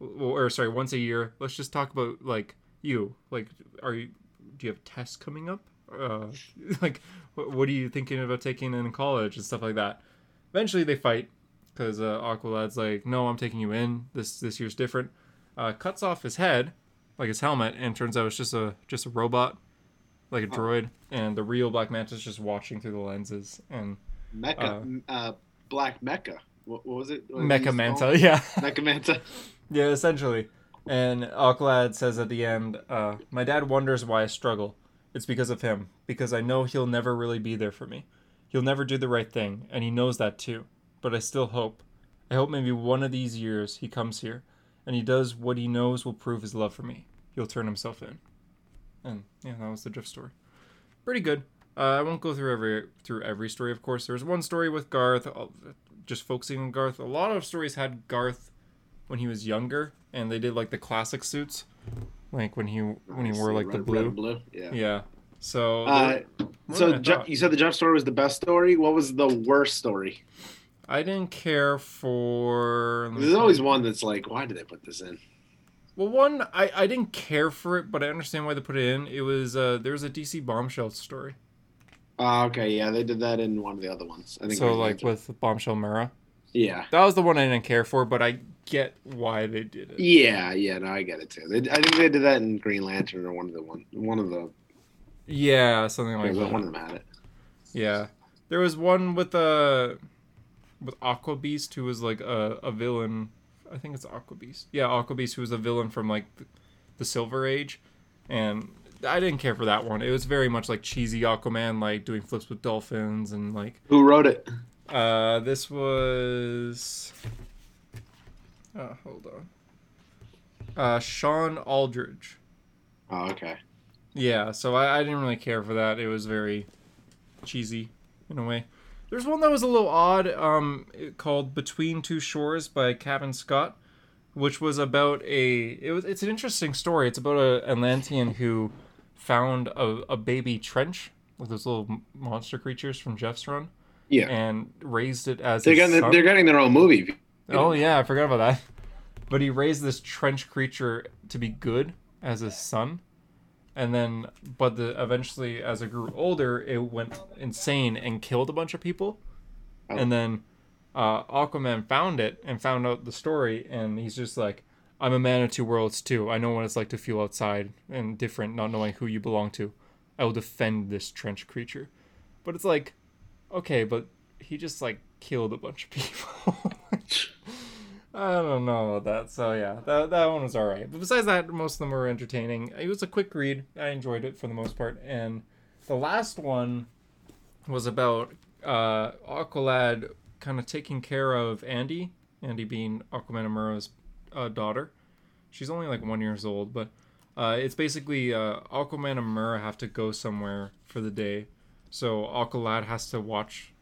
or sorry, once a year. Let's just talk about like you. Like, are you? Do you have tests coming up? Uh, like, what, what are you thinking about taking in college and stuff like that? Eventually, they fight because uh, Aqualad's like, no, I'm taking you in. This this year's different. Uh, cuts off his head, like his helmet, and turns out it's just a just a robot, like a droid. And the real Black Manta's just watching through the lenses and Mecca, uh, Black Mecca. What, what was it? What Mecha Manta, called? yeah. Mecha Manta. Yeah, essentially. And Aqualad says at the end, uh, My dad wonders why I struggle. It's because of him, because I know he'll never really be there for me. He'll never do the right thing, and he knows that too. But I still hope. I hope maybe one of these years he comes here, and he does what he knows will prove his love for me. He'll turn himself in. And yeah, that was the drift story. Pretty good. Uh, I won't go through every through every story, of course. There's one story with Garth, uh, just focusing on Garth. A lot of stories had Garth when he was younger, and they did like the classic suits, like when he when he wore like the blue. red blue. Yeah. Yeah. So Uh, so than I Geoff, thought. you said the Geoff story was the best story. What was the worst story? I didn't care for. There's always one that's like, why did they put this in? Well, one I I didn't care for it, but I understand why they put it in. It was uh there was a DC bombshell story. Oh, okay, yeah, they did that in one of the other ones. I think. So like with Bombshell Mera, yeah, that was the one I didn't care for, but I get why they did it. yeah, yeah. No, I get it too. They, I think they did that in Green Lantern or one of the one, one of the. Yeah, something like that. one of them had it. Yeah, there was one with uh with Aqua Beast who was like a, a villain. I think it's Aqua Beast. Yeah, Aqua Beast who was a villain from like the, the Silver Age, and I didn't care for that one. It was very much like cheesy Aquaman, like doing flips with dolphins and like. Who wrote it? Uh, this was. Oh, hold on. Uh, Sean Aldridge. Oh, okay. Yeah, so I, I didn't really care for that. It was very cheesy in a way. There's one that was a little odd, um, called Between Two Shores by Kevin Scott, which was about a. It was. It's an interesting story. It's about a Atlantean who found a, a baby trench with those little monster creatures from Geoff's run, Yeah, and raised it as they're getting son. they're getting their own movie. Oh yeah, I forgot about that. But he raised this trench creature to be good as his son, and then but the eventually as it grew older, it went insane and killed a bunch of people. Oh. And then uh, Aquaman found it and found out the story, and he's just like, "I'm a man of two worlds too. I know what it's like to feel outside and different, not knowing who you belong to. I will defend this trench creature. But it's like, okay, but he just like killed a bunch of people. I don't know about that. So yeah, that that one was all right. But besides that, most of them were entertaining. It was a quick read. I enjoyed it for the most part. And the last one was about uh, Aqualad kind of taking care of Andy. Andy being Aquaman Amura's uh, daughter. She's only like one years old, but uh, it's basically uh, Aquaman and Mera have to go somewhere for the day, so Aqualad has to watch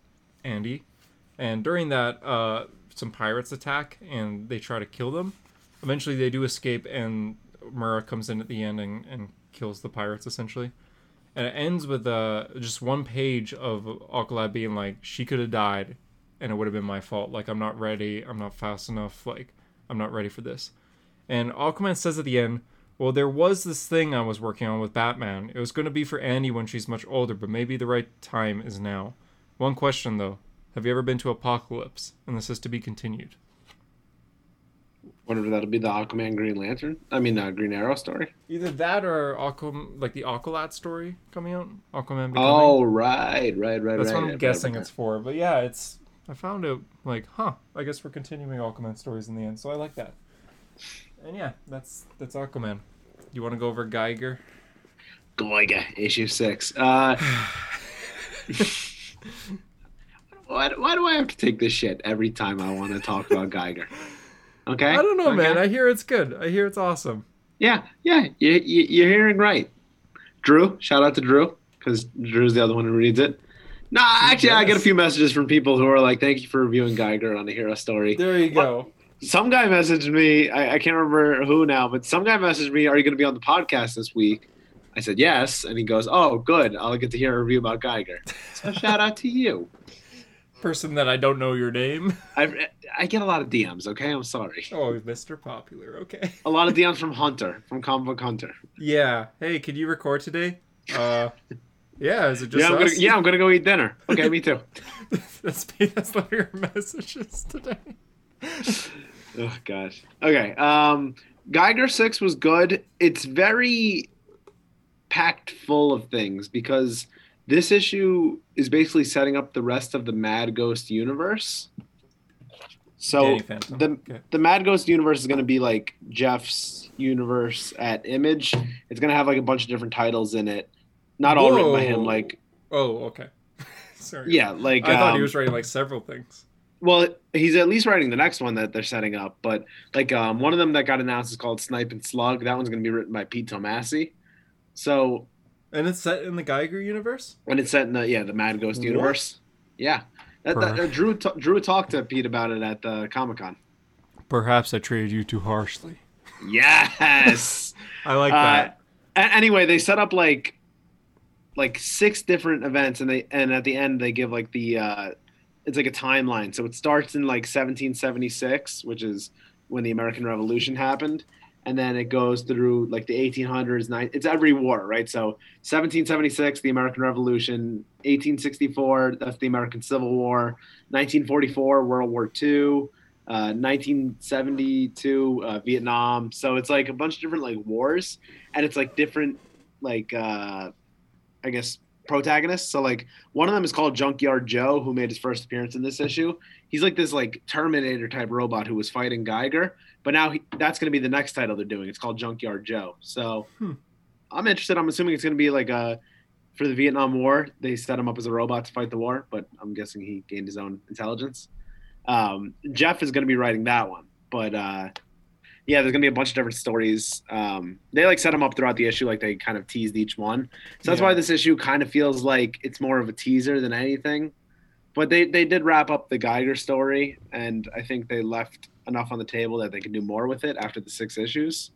Andy, and during that, uh, some pirates attack and they try to kill them. Eventually, they do escape, and Mera comes in at the end and, and kills the pirates essentially. And it ends with uh, just one page of Aqualad being like, "She could have died, and it would have been my fault. Like I'm not ready. I'm not fast enough. Like I'm not ready for this." And Aquaman says at the end, "Well, there was this thing I was working on with Batman. It was going to be for Andy when she's much older, but maybe the right time is now." One question though: Have you ever been to Apocalypse? And this is to be continued. Wonder if that'll be the Aquaman Green Lantern. I mean, uh, Green Arrow story. Either that or Aquam, like the Aqualad story coming out. Aquaman. Becoming. Oh, right, right, right. That's right, what I'm guessing it's for. But yeah, it's. I found it like, huh? I guess we're continuing Aquaman stories in the end, so I like that. And yeah, that's that's Aquaman. You want to go over Geiger? Geiger, issue six. Uh, why, why do I have to take this shit every time I want to talk about Geiger? Okay. I don't know, Okay? man. I hear it's good. I hear it's awesome. Yeah, yeah, you, you, you're hearing right. Drew, shout out to Drew because Drew's the other one who reads it. No, actually, I get a few messages from people who are like, "Thank you for reviewing Geiger on a hero story." There you go. Some guy messaged me. I, I can't remember who now, but some guy messaged me, "Are you going to be on the podcast this week?" I said yes, and he goes, "Oh, good. I'll get to hear a review about Geiger." So shout out to you. Person that I don't know your name. I I get a lot of DMs. Okay, I'm sorry. Oh, Mr. Popular. Okay. A lot of DMs from Hunter, from Comic Hunter. Yeah. Hey, can you record today? Uh, yeah. Is it just yeah, I'm gonna us? yeah, I'm gonna go eat dinner. Okay, me too. that's that's not your messages today. Oh gosh. Okay. Um Geiger 6 was good. It's very packed full of things because this issue is basically setting up the rest of the Mad Ghost universe. So the Okay. the Mad Ghost universe is going to be like Geoff's universe at Image. It's going to have like a bunch of different titles in it. Not all written by him like Oh, okay. Sorry. yeah, like I thought he um, was writing like several things. Well, he's at least writing the next one that they're setting up. But like um, one of them that got announced is called Snipe and Slug. That one's going to be written by Pete Tomasi. So And it's set in the Geiger universe. and it's set in the yeah the Mad Ghost What? universe. Yeah, that, that, uh, Drew ta- Drew talked to Pete about it at the Comic Con. Perhaps I treated you too harshly. Yes. I like Uh, that. A- anyway, they set up like like six different events, and they and at the end they give like the uh, it's like a timeline. So it starts in like 1776, which is when the American Revolution happened, and then it goes through like the 1800s. Nine, it's every war, right? So 1776, the American Revolution. 1864, that's the American Civil War. 1944, World War II. Uh, 1972 uh, Vietnam. So it's like a bunch of different like wars, and it's like different like uh, I guess protagonists. So like one of them is called Junkyard Joe, who made his first appearance in this issue. He's like this like Terminator type robot who was fighting Geiger, but now he, that's going to be the next title they're doing. It's called Junkyard Joe. So Hmm. I'm interested. I'm assuming it's going to be like a for the Vietnam War. They set him up as a robot to fight the war, but I'm guessing he gained his own intelligence. Um, Geoff is going to be writing that one, but uh, yeah, there's gonna be a bunch of different stories. Um, they like set them up throughout the issue, like they kind of teased each one. So that's Yeah. why this issue kind of feels like it's more of a teaser than anything. But they they did wrap up the Geiger story, and I think they left enough on the table that they can do more with it after the six issues.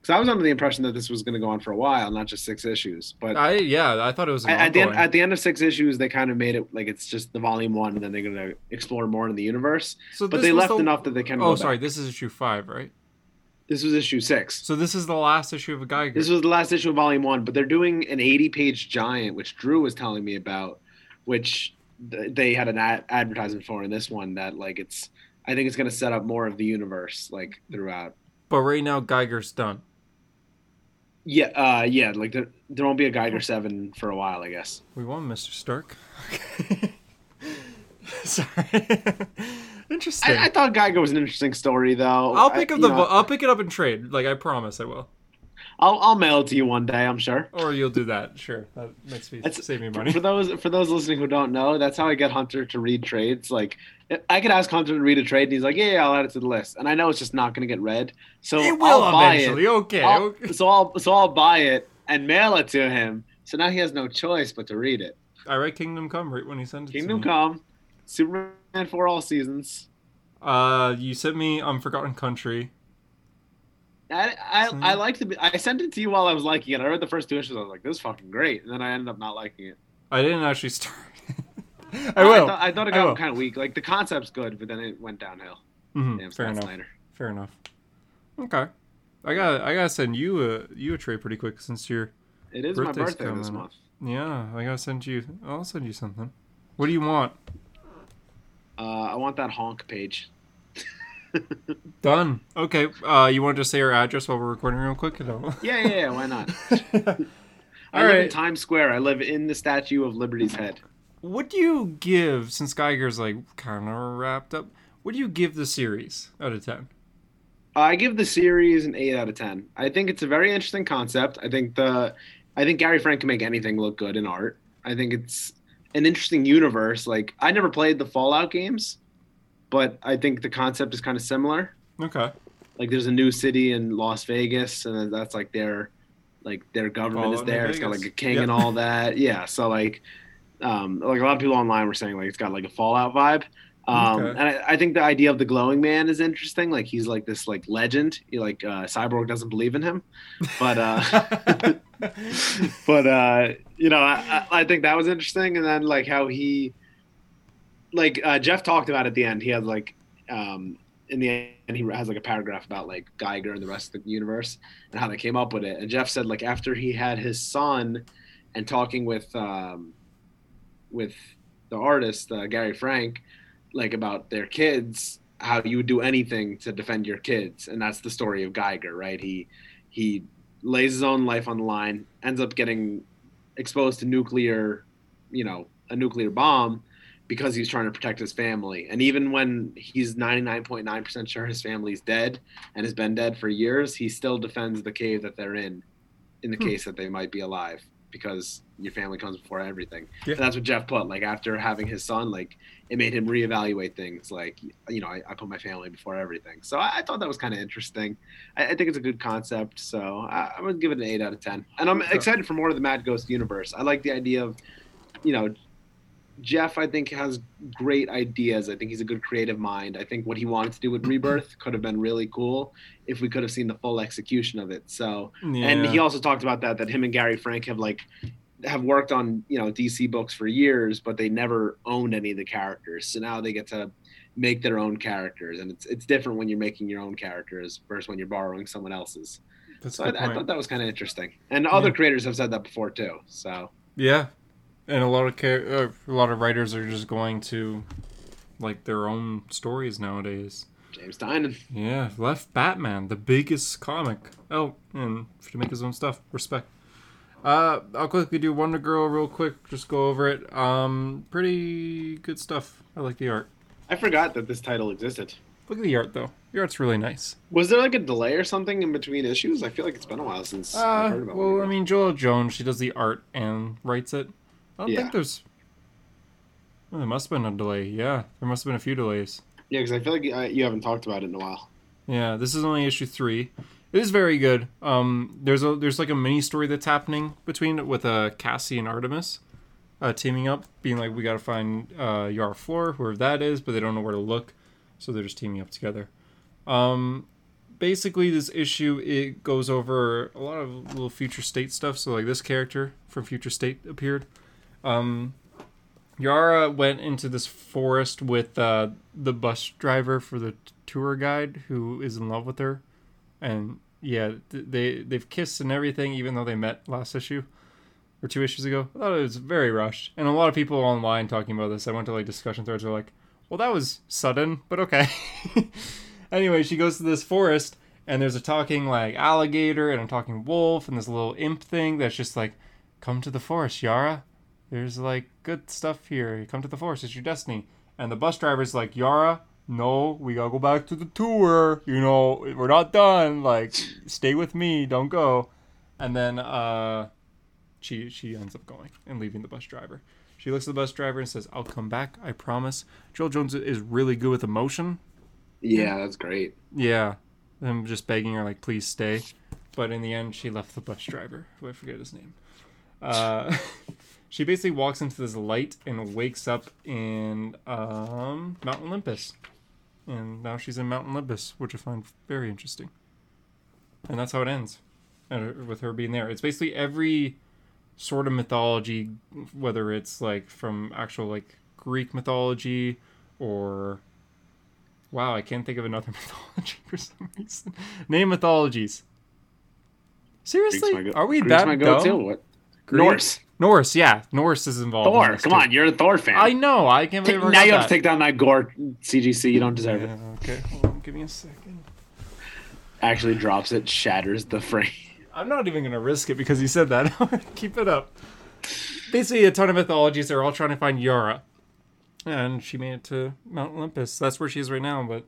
Because I was under the impression that this was going to go on for a while, not just six issues. But I yeah, I thought it was at, at the end, at the end of six issues, they kind of made it like it's just the volume one, and then they're going to explore more in the universe. so But they left the- enough that they can. Oh, sorry. back. This is issue five, right? This was issue six. So this is the last issue of Geiger. This was the last issue of volume one, but they're doing an 80 page giant, which Drew was telling me about, which they had an ad- advertisement for in this one that like it's I think it's going to set up more of the universe like throughout. but right now Geiger's done. Yeah, uh, yeah. Like there, there won't be a Geiger seven for a while, I guess. We won, Mr. Stark. Sorry. Interesting. I, I thought Geiger was an interesting story, though. I'll pick I- up the. know, I'll pick it up and trade. Like I promise, I will. I'll, I'll mail it to you one day. I'm sure. Or you'll do that. Sure, that makes me That's- save me money. For those for those listening who don't know, that's how I get Hunter to read trades. Like I could ask Hunter to read a trade, and he's like, "Yeah, yeah, I'll add it to the list." And I know it's just not going to get read, so It will I'll buy eventually. it. Okay. I'll- okay. So I'll so I'll buy it and mail it to him. So now he has no choice but to read it. I read Kingdom Come right when he sent it Kingdom. Come, Superman for all seasons. Uh, you sent me Unforgotten Country. I I. I like the I sent it to you while I was liking it. I read the first two issues. I was like, "This is fucking great," and then I ended up not liking it. I didn't actually start. I I will. thought, I thought it got kind of weak. Like the concept's good, but then it went downhill. Mhm, Damn, fair enough. Snyder. Fair enough. Okay. I got. I gotta send you a you a trade pretty quick since you're. It is my birthday this coming up. month. Yeah, I gotta send you. I'll send you something. What do you want? Uh, I want that honk page. Done. Okay. Uh, you want to just say our address while we're recording real quick? No. Yeah, yeah, yeah. Why not? I live in. Times Square. I live in the Statue of Liberty's head. What do you give since Geiger's like kind of wrapped up? What do you give the series out of ten? I give the series an eight out of ten. I think it's a very interesting concept. I think the, I think Gary Frank can make anything look good in art. I think it's an interesting universe. Like I never played the Fallout games, but I think the concept is kind of similar. Okay. Like there's a new city in Las Vegas, and that's like their, like their government is Fallout New there. It's got like a king and all that. Yeah. So like, um, like a lot of people online were saying like it's got like a Fallout vibe. Um, Okay. and I, I think the idea of the glowing man is interesting. Like he's like this like legend. He, like uh, Cyborg doesn't believe in him, but uh, but uh, you know I, I think that was interesting. And then like how he, like uh, Geoff talked about at the end. He had like um, in the end he has like a paragraph about like Geiger and the rest of the universe and how they came up with it. And Geoff said like after he had his son and talking with um, with the artist uh, Gary Frank like about their kids how you would do anything to defend your kids. And that's the story of Geiger right? He he lays his own life on the line ends up getting exposed to nuclear you know a nuclear bomb because he's trying to protect his family. And even when he's 99.9% sure his family's dead and has been dead for years he still defends the cave that they're in in the Hmm. case that they might be alive because your family comes before everything. Yeah. and that's what Geoff put like after having his son like it made him reevaluate things like you know i, I put my family before everything. So i, I thought that was kind of interesting. I, I think it's a good concept so I, i'm gonna give it an 8 out of 10 and i'm excited for more of the mad ghost universe. I like the idea of you know Geoff i think has great ideas i think he's a good creative mind i think what he wanted to do with rebirth could have been really cool if we could have seen the full execution of it so yeah. and he also talked about that that him and Gary Frank have like have worked on you know DC books for years, but they never owned any of the characters. So now they get to make their own characters, and it's it's different when you're making your own characters versus when you're borrowing someone else's. That's So I, I thought that was kind of interesting, and other Yeah. creators have said that before too. So Yeah, and a lot of char- uh, a lot of writers are just going to like their own stories nowadays. James Tynion, Yeah, left Batman, the biggest comic out, and to make his own stuff. Respect. Uh, I'll quickly do Wonder Girl real quick. Just go over it. Um, pretty good stuff. I like the art. I forgot that this title existed. Look at the art though. The art's really nice. Was there like a delay or something in between issues? I feel like it's been a while since I've Uh, heard about it. well, I mean, Joëlle Jones, she does the art and writes it. I don't Yeah. think there's. Well, there must have been a delay. Yeah, there must have been a few delays. yeah, because I feel like you haven't talked about it in a while. Yeah, this is only issue three. It is very good. Um, there's a there's like a mini story that's happening between with uh Cassie and Artemis, uh, teaming up, being like we gotta find uh Yara Flor, whoever that is, but they don't know where to look, so they're just teaming up together. Um, basically, this issue it goes over a lot of little future state stuff. So like this character from Future State appeared. Um, Yara went into this forest with uh, the bus driver for the tour guide who is in love with her, and yeah, th- they they've kissed and everything, even though they met last issue or two issues ago. I thought it was very rushed, and a lot of people online talking about this. I went to like discussion threads are like, "Well, that was sudden, but okay." anyway, she goes to this forest, and there's a talking like alligator and a talking wolf and this little imp thing that's just like, come to the forest, Yara. There's like good stuff here. You Come to the forest. It's your destiny. And the bus driver's like, Yara, no, we gotta go back to the tour. You know, we're not done. Like, stay with me. Don't go. And then uh, she she ends up going and leaving the bus driver. She looks at the bus driver and says, "I'll come back. I promise." Joëlle Jones is really good with emotion. Yeah, that's great. Yeah, I'm just begging her like, please stay. But in the end, she left the bus driver, who I forget his name. Uh, she basically walks into this light and wakes up in um, Mount Olympus, and now she's in Mount Olympus, which I find very interesting. And that's how it ends, and with her being there. It's basically every sort of mythology, whether it's like from actual like Greek mythology or wow, I can't think of another mythology for some reason. Name mythologies. Seriously, go- are we Greek's that my go-to. dumb? What? Greek? Norse. Norse, yeah, Norris is involved. in Thor. this Come too. on, you're a Thor fan. I know. I can't believe now you have that. to take down that gore CGC. You don't deserve Yeah, it. okay, hold on, give me a second. Actually drops it, shatters the frame. I'm not even gonna risk it because you said that. Keep it up. Basically, a ton of mythologies. They're all trying to find Yara, and she made it to Mount Olympus. That's where she is right now. But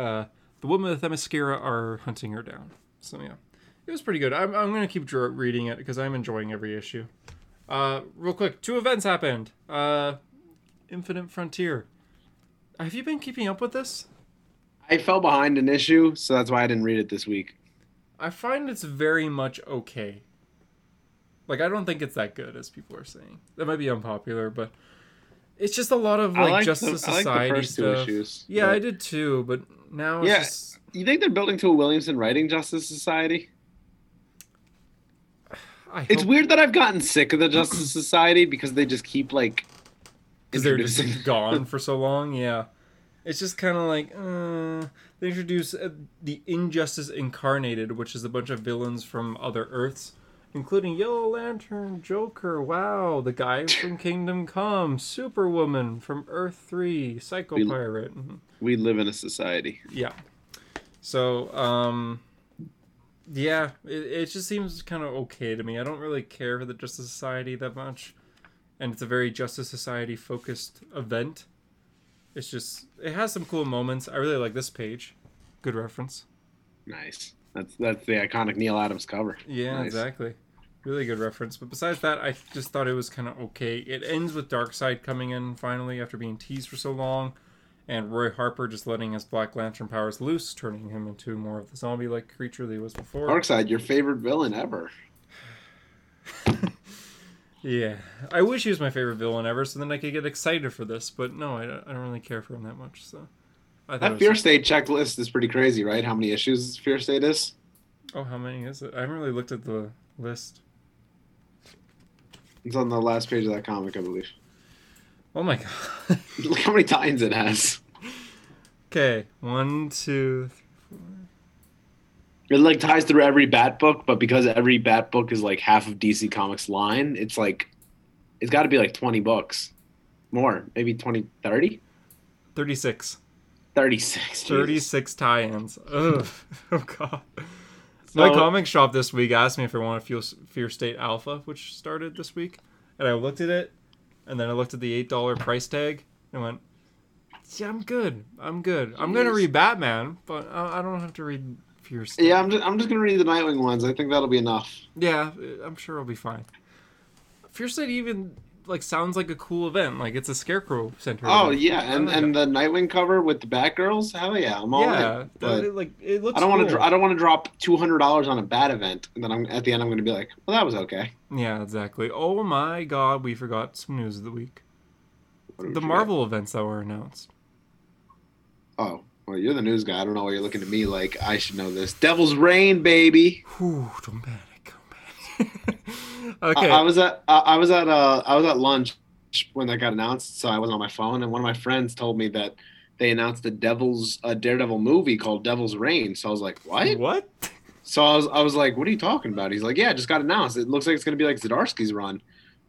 uh, the women of Themyscira are hunting her down. So yeah, it was pretty good. I'm, I'm gonna keep reading it because I'm enjoying every issue. Uh, real quick, two events happened. Uh, Infinite Frontier. Have you been keeping up with this? I fell behind an issue, so that's why I didn't read it this week. I find it's very much okay. Like I don't think it's that good as people are saying. That might be unpopular, but it's just a lot of like like Justice the, like Society two stuff. issues. Yeah, but- I did too, but now it's Yeah. just You think they're building to a Williamson writing Justice Society? I It's hope- weird that I've gotten sick of the Justice Society because they just keep like because they're just gone for so long. Yeah, it's just kind of like uh, they introduce uh, the Injustice Incarnated, which is a bunch of villains from other Earths, including Yellow Lantern, Joker. Wow, the guy from Kingdom Come, Superwoman from Earth Three, Psycho We- Pirate. mhm. we live in a society. Yeah. So, um, yeah, it, it just seems kind of okay to me. I don't really care for the Justice Society that much, and it's a very Justice Society focused event. It's just it has some cool moments. I really like this page. Good reference. Nice. That's that's the iconic Neal Adams cover. Yeah, Nice. exactly. Really good reference. But besides that, I just thought it was kind of okay. It ends with Darkseid coming in finally after being teased for so long, and Roy Harper just letting his Black Lantern powers loose, turning him into more of the zombie-like creature that he was before. Darkseid, your favorite villain ever. Yeah, I wish he was my favorite villain ever, so then I could get excited for this. But no, I don't, I don't really care for him that much. So I That Fear State checklist is pretty crazy, right? How many issues Fear State is? oh, how many is it? I haven't really looked at the list. It's on the last page of that comic, I believe. Oh my god. Look how many times it has. okay, one, two, three, four. It like ties through every Bat book, but because every Bat book is like half of DC Comics line, it's like it's got to be like 20 books. More, maybe 20, 30? 36. 36. Jesus. 36 tie-ins. Ugh. Oh god. So- My comic shop this week asked me if I want Fear State Alpha, which started this week, and I looked at it, and then I looked at the eight dollar price tag, and went, "Yeah, I'm good. I'm good. I'm gonna read Batman, but I, don't have to read Fear State." Yeah, I'm just, I'm just gonna read the Nightwing ones. I think that'll be enough. Yeah, I'm sure I'll be fine. Fear State even like sounds like a cool event. Like it's a Scarecrow center. Oh event. yeah, and and the Nightwing cover with the Batgirls. Hell yeah, I'm all yeah, in. that- But it, like it looks. I don't want to. cool. I don't want to drop two hundred dollars on a bad event, and then I'm at the end. I'm gonna be like, well, that was okay. Yeah, exactly. Oh my god, we forgot some news of the week. The we Marvel events that were announced. Oh, well, you're the news guy. I don't know why you're looking at me like I should know this. Devil's Reign, baby. Whew, don't panic, don't panic. okay. I, I was at. I, I was at. Uh, I was at lunch when that got announced, so I wasn't on my phone, and one of my friends told me that they announced the Devil's a Daredevil movie called Devil's Reign. So I was like, what? what? So I was, I was like, what are you talking about? He's like, yeah, it just got announced. It looks like it's going to be like Zdarsky's run.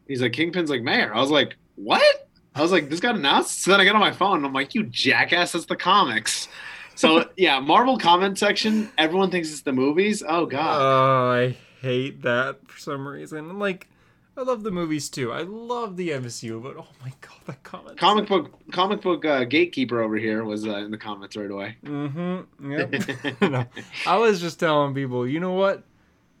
He's like, Kingpin's like mayor. I was like, what? I was like, this got announced. So then I get on my phone and I'm like, you jackass, that's the comics. So yeah, Marvel comment section. Everyone thinks it's the movies. Oh god. Oh, I hate that for some reason. I'm like, I love the movies too. I love the MCU, but oh my god, that comment. comic book comic book uh, gatekeeper over here was uh, in the comments right away. Mm-hmm. Yep. no, I was just telling people, you know what?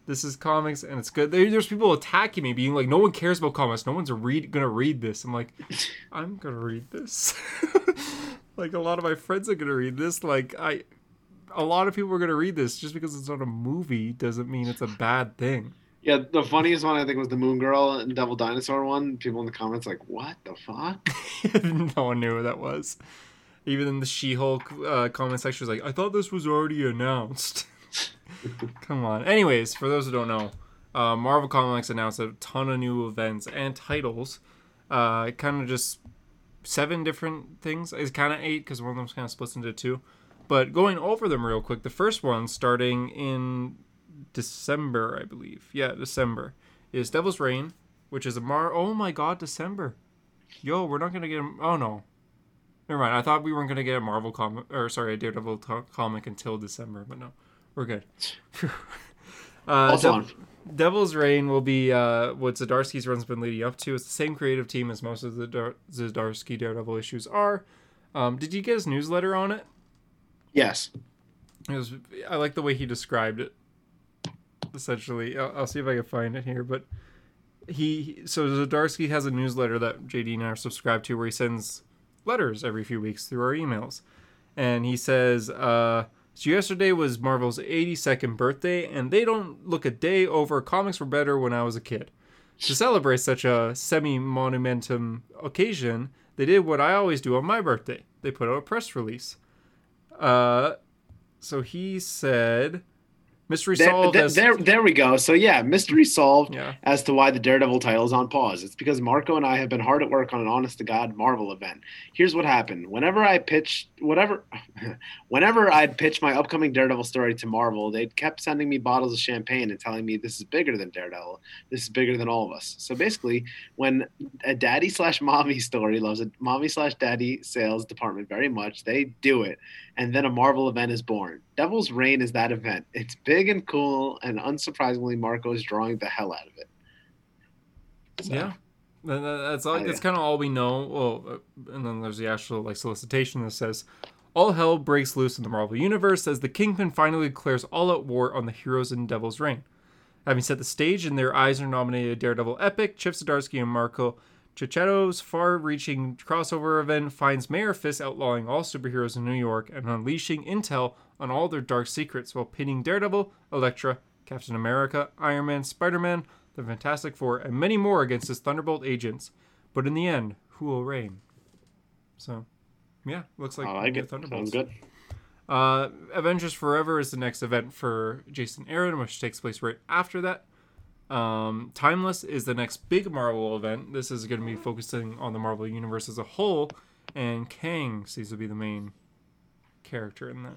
This is comics and it's good. There, there's people attacking me, being like, "No one cares about comics. No one's read gonna read this." I'm like, I'm gonna read this. like a lot of my friends are gonna read this. Like I, a lot of people are gonna read this. Just because it's not a movie doesn't mean it's a bad thing. Yeah, the funniest one I think was the Moon Girl and Devil Dinosaur one. People in the comments like, "What the fuck?" no one knew who that was. Even in the She-Hulk uh, comment section was like, "I thought this was already announced." Come on. Anyways, for those who don't know, uh, Marvel Comics announced a ton of new events and titles. Uh, kind of just seven different things. It's kind of eight because one of them's kind of splits into two. But going over them real quick, the first one starting in December, I believe. Yeah, December is Devil's Reign, which is a Mar. Oh my God, December. Yo, we're not gonna get. A... Oh no. Never mind. I thought we weren't gonna get a Marvel comic, or sorry, a Daredevil to- comic until December, but no, we're good. uh, Also Dev- Devil's Reign will be uh, what Zdarsky's run's been leading up to. It's the same creative team as most of the Dar- Zdarsky Daredevil issues are. Um, did you get his newsletter on it? Yes. It was. I like the way he described it. Essentially, I'll, I'll see if I can find it here. But he, so Zdarsky has a newsletter that JD and I are subscribed to, where he sends letters every few weeks through our emails, and he says, uh, "So yesterday was Marvel's 82nd birthday, and they don't look a day over. Comics were better when I was a kid. To celebrate such a semi-monumentum occasion, they did what I always do on my birthday. They put out a press release." Uh, so he said, "Mystery There, solved." there, as- there, there we go. So yeah, mystery solved Yeah. as to why the Daredevil title is on pause. It's because Marco and I have been hard at work on an honest to God Marvel event. Here's what happened. Whenever I pitched whatever whenever I'd pitch my upcoming Daredevil story to Marvel, they'd kept sending me bottles of champagne and telling me this is bigger than Daredevil. This is bigger than all of us. So basically, when a daddy slash mommy story loves a mommy slash daddy sales department very much, they do it. And then a Marvel event is born. Devil's Reign is that event. It's big and cool, and unsurprisingly, Marco is drawing the hell out of it. So, Yeah. That's all. Oh, That's kind of all we know. Well, uh, and then there's the actual like solicitation that says, "All hell breaks loose in the Marvel universe as the Kingpin finally declares all-out war on the heroes in Devil's Reign." Having set the stage and their Eisner nominated Daredevil epic, Chip Zdarsky and Marco Checchetto's far-reaching crossover event finds Mayor Fisk outlawing all superheroes in New York and unleashing intel on all their dark secrets while pinning Daredevil, Elektra, Captain America, Iron Man, Spider-Man, the Fantastic Four, and many more against his Thunderbolt agents. But in the end, who will reign? So, yeah, looks like I like get it. Thunderbolts. Sounds good. Uh, Avengers Forever is the next event for Jason Aaron, which takes place right after that. Um, Timeless is the next big Marvel event. This is going to be focusing on the Marvel universe as a whole, and Kang seems to be the main character in that.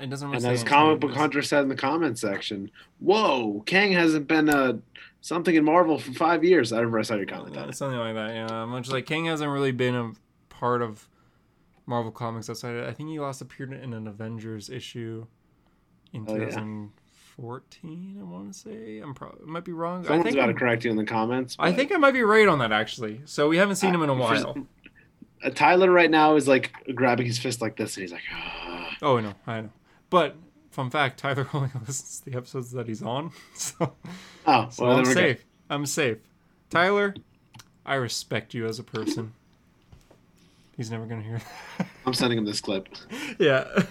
It doesn't really And as Comic Book. Hunter said in the comments section, "Whoa, Kang hasn't been uh, something in Marvel for five years." I remember I saw your comment on Uh, it. something like that. Yeah, much like Kang hasn't really been a part of Marvel Comics outside. Of, I think he last appeared in an Avengers issue in Oh, yeah. 2014. I want to say I'm probably might be wrong. I Someone's think got to correct you in the comments. I think I might be right on that actually. So we haven't seen him in a while. Tyler right now is like grabbing his fist like this, and he's like, ah. Oh no, I know. But fun fact, Tyler only listens to the episodes that he's on, so, "Oh, so well, I'm we're good." safe. I'm safe. Tyler, I respect you as a person. He's never gonna hear. That. I'm sending him this clip. yeah.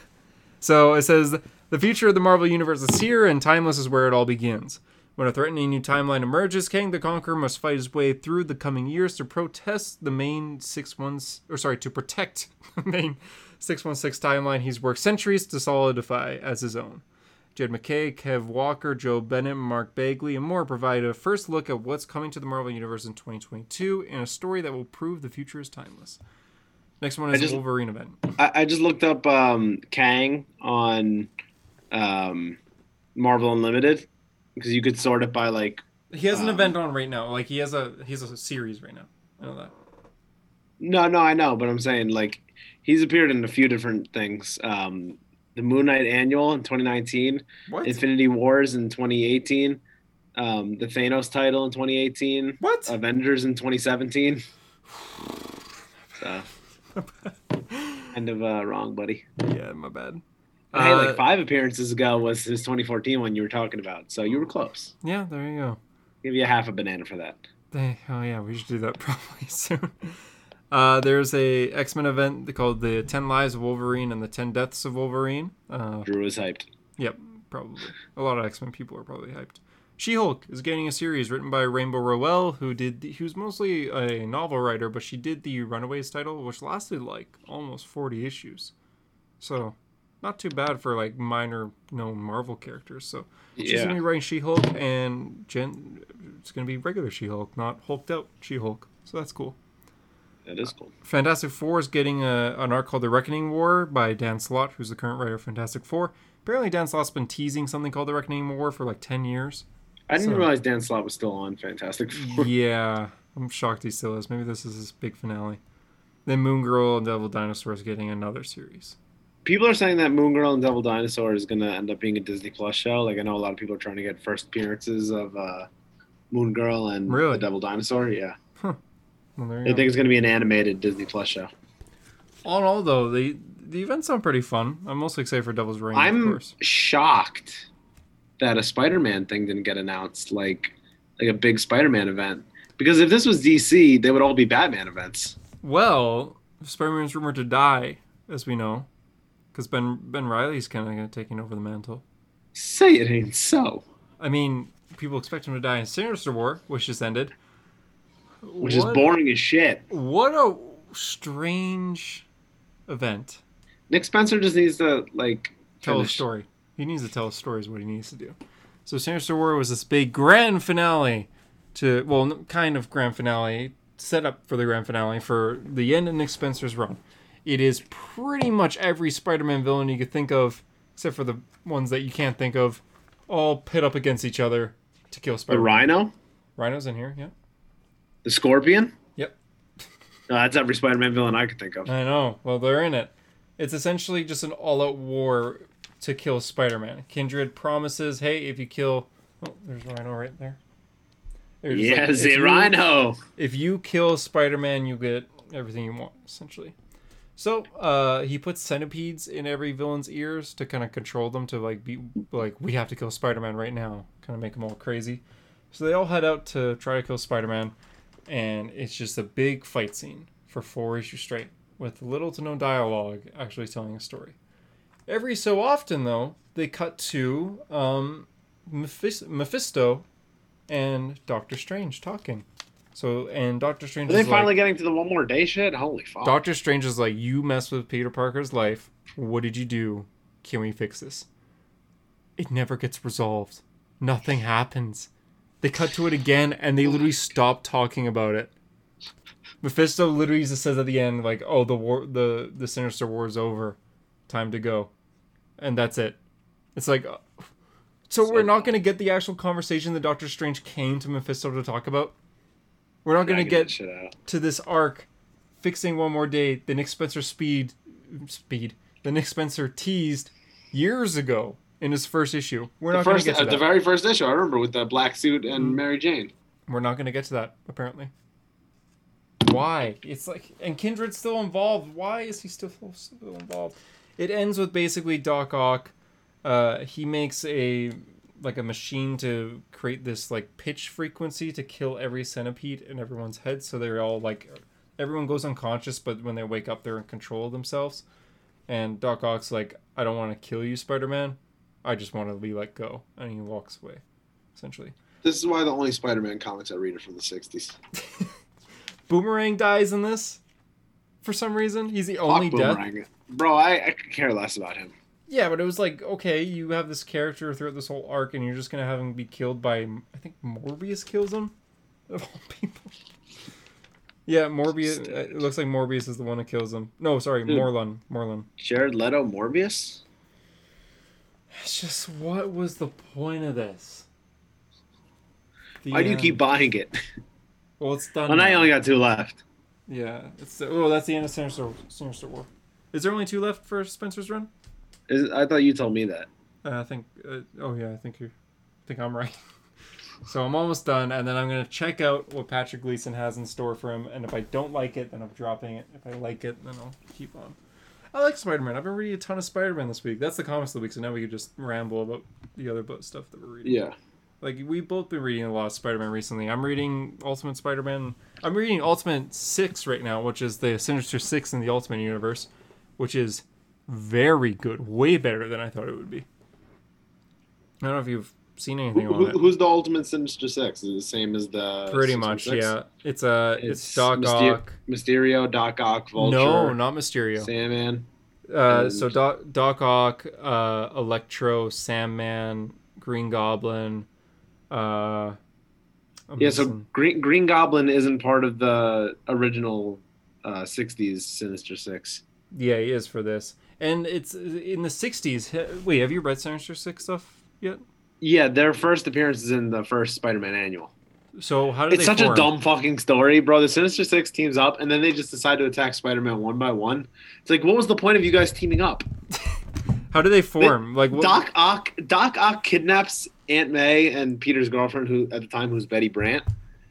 So it says the future of the Marvel universe is here, and timeless is where it all begins. When a threatening new timeline emerges, Kang the Conqueror must fight his way through the coming years to protest the main six ones, or sorry to protect the main six one six timeline he's worked centuries to solidify as his own. Jed MacKay, Kev Walker, Joe Bennett, Mark Bagley, and more provide a first look at what's coming to the Marvel Universe in 2022 in a story that will prove the future is timeless. Next one is just- Wolverine event. I, I just looked up um, Kang on um, Marvel Unlimited because you could sort it by like. He has an Um, event on right now. Like he has a he has a series right now. I know that. No, no, I know, but I'm saying like He's appeared in a few different things. Um, the Moon Knight Annual in 2019, What? Infinity Wars in 2018, um, the Thanos title in 2018, what? Avengers in 2017. So, kind of uh, wrong, buddy. yeah, my bad. hey, Uh, like five appearances ago was his 2014 one you were talking about, so you were close. Yeah, there you go. Give you a half a banana for that. They, oh yeah, we should do that probably soon. Uh, there's a X Men event called the Ten Lives of Wolverine and the Ten Deaths of Wolverine. Uh, Drew is hyped. yep, probably a lot of X Men people are probably hyped. She Hulk is getting a series written by Rainbow Rowell, who did the, he was mostly a novel writer, but she did the Runaways title, which lasted like almost 40 issues. So not too bad for like minor known Marvel characters. So she's Yeah. gonna be writing She Hulk, and Jen, it's gonna be regular She Hulk, not hulked out She Hulk. So that's cool. That is cool. Fantastic Four is getting a, an arc called The Reckoning War by Dan Slott, who's the current writer of Fantastic Four. Apparently, Dan Slott's been teasing something called The Reckoning War for like 10 years. I didn't So- realize Dan Slott was still on Fantastic Four. yeah, I'm shocked he still is. Maybe this is his big finale. Then Moon Girl and Devil Dinosaur is getting another series. People are saying that Moon Girl and Devil Dinosaur is going to end up being a Disney Plus show. Like I know a lot of people are trying to get first appearances of uh, Moon Girl and Really? the Devil Dinosaur. Yeah, Well, I think it's going to be an animated Disney Plus show. All in all, though, the the events sound pretty fun. I'm mostly excited for Devil's Reign, I'm shocked that a Spider-Man thing didn't get announced, like like a big Spider-Man event. Because if this was DC, they would all be Batman events. Well, Spider-Man's rumored to die, as we know, because Ben Ben Reilly's kind of taking over the mantle. Say it ain't so. I mean, people expect him to die in Sinister War, which just ended. Which is boring as shit. What a strange event. Nick Spencer just needs to like Tell a story. He needs to tell a story is what he needs to do. So Sinister War was this big grand finale to well, kind of grand finale set up for the grand finale for the end of Nick Spencer's run. It is pretty much every Spider-Man villain you could think of, except for the ones that you can't think of, all pit up against each other to kill Spider-Man. Rhino, Rhino's in here, yeah. The Scorpion. Yep. No, that's every Spider-Man villain I could think of. I know. Well, they're in it. It's essentially just an all-out war to kill Spider-Man. Kindred promises, "Hey, if you kill, oh, there's Rhino right there." Like, Yeah, if the you- Rhino. If you kill Spider-Man, you get everything you want, essentially. So uh, he puts centipedes in every villain's ears to kind of control them to like be like, we have to kill Spider-Man right now, kind of make them all crazy. So they all head out to try to kill Spider-Man, and it's just a big fight scene for four issues straight with little to no dialogue actually telling a story. Every so often, though, they cut to um, Mephisto and Doctor Strange talking. So and Doctor Strange Are they is finally like, getting to the one more day shit? Holy fuck! Doctor Strange is like, you messed with Peter Parker's life. What did you do? Can we fix this? It never gets resolved. Nothing happens. They cut to it again, and they literally stop talking about it. Mephisto literally just says at the end, like, "Oh, the war, the the Sinister War is over. Time to go," and that's it. It's like, uh, so we're not gonna get the actual conversation that Doctor Strange came to Mephisto to talk about. We're not gonna get that shit out. to this arc, fixing one more day. The Nick Spencer speed, speed. The Nick Spencer teased years ago in his first issue. We're The not going to get to uh, the very first issue, I remember with the black suit and Mm. Mary Jane. We're not going to get to that. Apparently. Why? It's like, and Kindred's still involved. Why is he still still involved? It ends with basically Doc Ock. Uh, he makes a like a machine to create this like pitch frequency to kill every centipede in everyone's head, so they're all like everyone goes unconscious, but when they wake up, they're in control of themselves. And Doc Ock's like, I don't want to kill you, Spider Man. I just want to be let go, and he walks away, essentially. This is why the only Spider-Man comics I read are from the '60s. Boomerang dies in this for some reason. He's the only death. Bro, I, I could care less about him. Yeah, but it was like, okay, you have this character throughout this whole arc, and you're just gonna have him be killed by. I think Morbius kills him, of all people. Yeah, Morbius. uh, It looks like Morbius is the one that kills him. No, sorry, Dude. Morlun. Morlun. Jared Leto, Morbius. It's just what was the point of this? The Why do you end. keep buying it? Well, it's done. Well, now you only got two left. Yeah, it's oh that's the end of Sinister Sinister War. Is there only two left for Spencer's run? Is, I thought you told me that. Uh, I think. Uh, oh yeah, I think you. I think I'm right. so I'm almost done, and then I'm gonna check out what Patrick Gleason has in store for him, and if I don't like it, then I'm dropping it. If I like it, then I'll keep on. I like Spider-Man. I've been reading a ton of Spider-Man this week. That's the comics of the week, so now we can just ramble about the other book stuff that we're reading. Yeah. Like we've both been reading a lot of Spider-Man recently. I'm reading Ultimate Spider-Man. I'm reading Ultimate Six right now, which is the Sinister Six in the Ultimate Universe, which is very good, way better than I thought it would be. I don't know if you've seen anything Who, on who- it. who's the Ultimate Sinister Six? Is it the same as the Pretty Sinister much, Six? yeah. It's uh, it's, It's Doc Myster- Ock. Mysterio, Doc Ock, Vulture. No, not Mysterio. Sandman. Uh, and- so Doc, Doc Ock, uh, Electro, Sandman, Green Goblin. Uh, I'm Yeah, so Green Green Goblin isn't part of the original uh, '60s Sinister Six. yeah, he is for this, and it's in the '60s. Wait, have you read Sinister Six stuff yet? Yeah, their first appearance is in the first Spider-Man annual. So how did It's they such form? a dumb fucking story, bro. The Sinister Six teams up, and then they just decide to attack Spider-Man one by one. It's like, what was the point of you guys teaming up? How do they form? like what, Doc Ock, Doc Ock kidnaps Aunt May and Peter's girlfriend, who at the time was Betty Brant,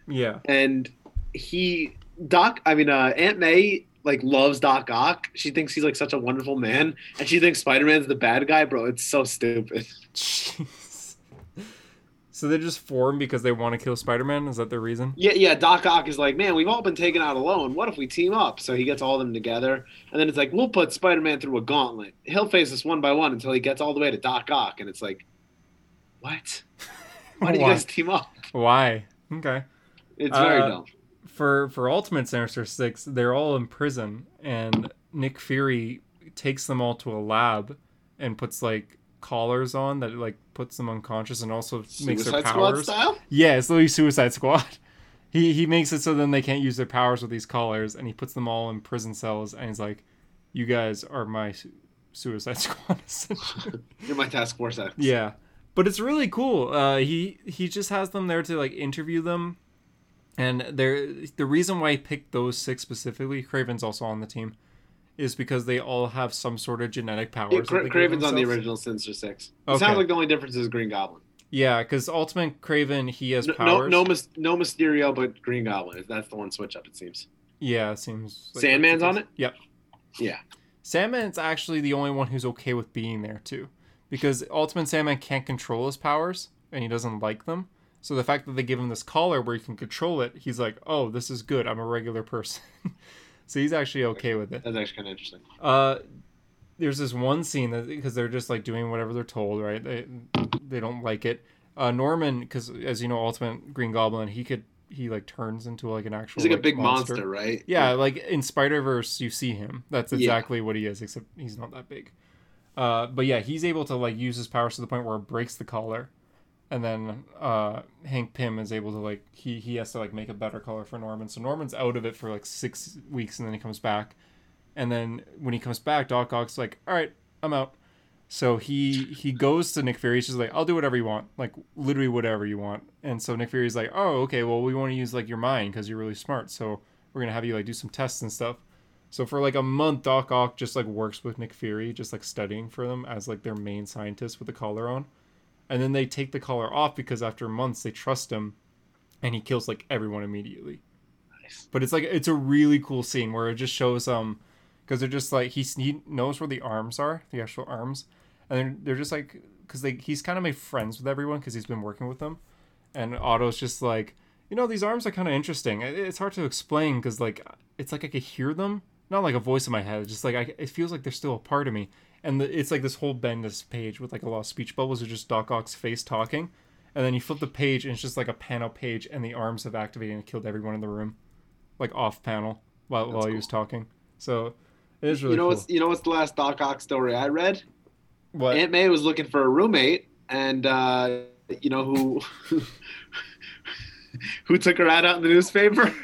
Yeah, and he Doc. I mean, uh, Aunt May like loves Doc Ock. She thinks he's like such a wonderful man, and she thinks Spider-Man's the bad guy, bro. It's so stupid. So they just form because they want to kill Spider-Man? Is that the reason? Yeah, yeah. Doc Ock is like, man, we've all been taken out alone. What if we team up? So he gets all of them together, and then it's like, we'll put Spider-Man through a gauntlet. He'll face us one by one until he gets all the way to Doc Ock, and it's like, what? Why do you guys team up? Why? Okay. It's very Uh, dumb. For for Ultimate Sinister Six, they're all in prison, and Nick Fury takes them all to a lab and puts like collars on that like puts them unconscious and also makes their Suicide Squad powers. style. Yeah, it's literally Suicide Squad. He he makes it so then they can't use their powers with these collars, and he puts them all in prison cells, and he's like, "You guys are my su- Suicide Squad." You're my Task Force X. yeah, but it's really cool. Uh, he he just has them there to like interview them, and they're the reason why he picked those six specifically. Kraven's also on the team, is because they all have some sort of genetic powers. Yeah, Cra- Kraven's on the original Sinister Six. It Okay. sounds like the only difference is Green Goblin. Yeah, because Ultimate Kraven he has No, no, powers. no, Mys- no Mysterio, but Green Goblin. That's the one switch up. It seems. Yeah, it seems. like Sandman's on it? Yep. Yeah. Sandman's actually the only one who's okay with being there too, because Ultimate Sandman can't control his powers and he doesn't like them. So the fact that they give him this collar where he can control it, he's like, "Oh, this is good. I'm a regular person." so he's actually okay with it. That's actually kind of interesting. Uh, there's this one scene that because they're just like doing whatever they're told, right? They they don't like it. Uh, Norman, because as you know, Ultimate Green Goblin, he could he like turns into like an actual He's like a big monster, right? yeah, like in Spider Verse, you see him. That's Yeah. exactly what he is, except he's not that big. Uh, but yeah, he's able to like use his powers to the point where it breaks the collar, and then uh, Hank Pym is able to like he he has to like make a better color for Norman. So Norman's out of it for like six weeks, and then he comes back, and then when he comes back, Doc Ock's like, "All right, I'm out." So he he goes to Nick Fury. He's just like, "I'll do whatever you want, like literally whatever you want." And so Nick Fury's like, "Oh, okay. Well, we want to use like your mind because you're really smart. So we're gonna have you like do some tests and stuff." So for like a month, Doc Ock just like works with Nick Fury, just like studying for them as like their main scientist with the collar on. And then they take the collar off because after months they trust him, and he kills like everyone immediately. Nice. But it's like it's a really cool scene where it just shows um, because they're just like he's, he knows where the arms are, the actual arms, and they're, they're just like because they he's kind of made friends with everyone because he's been working with them, and Otto's just like you know these arms are kind of interesting. It's hard to explain because like it's like I could hear them, not like a voice in my head. Just like I, it feels like they're still a part of me. And the, it's like this whole Bendis page with like a lot of speech bubbles or just Doc Ock's face talking, and then you flip the page and it's just like a panel page, and the arms have activated and killed everyone in the room, like off panel while while he was talking. So it is really you know cool. what's you know what's the last Doc Ock story I read? what? Aunt May was looking for a roommate, and uh, you know who who took her ad out in the newspaper?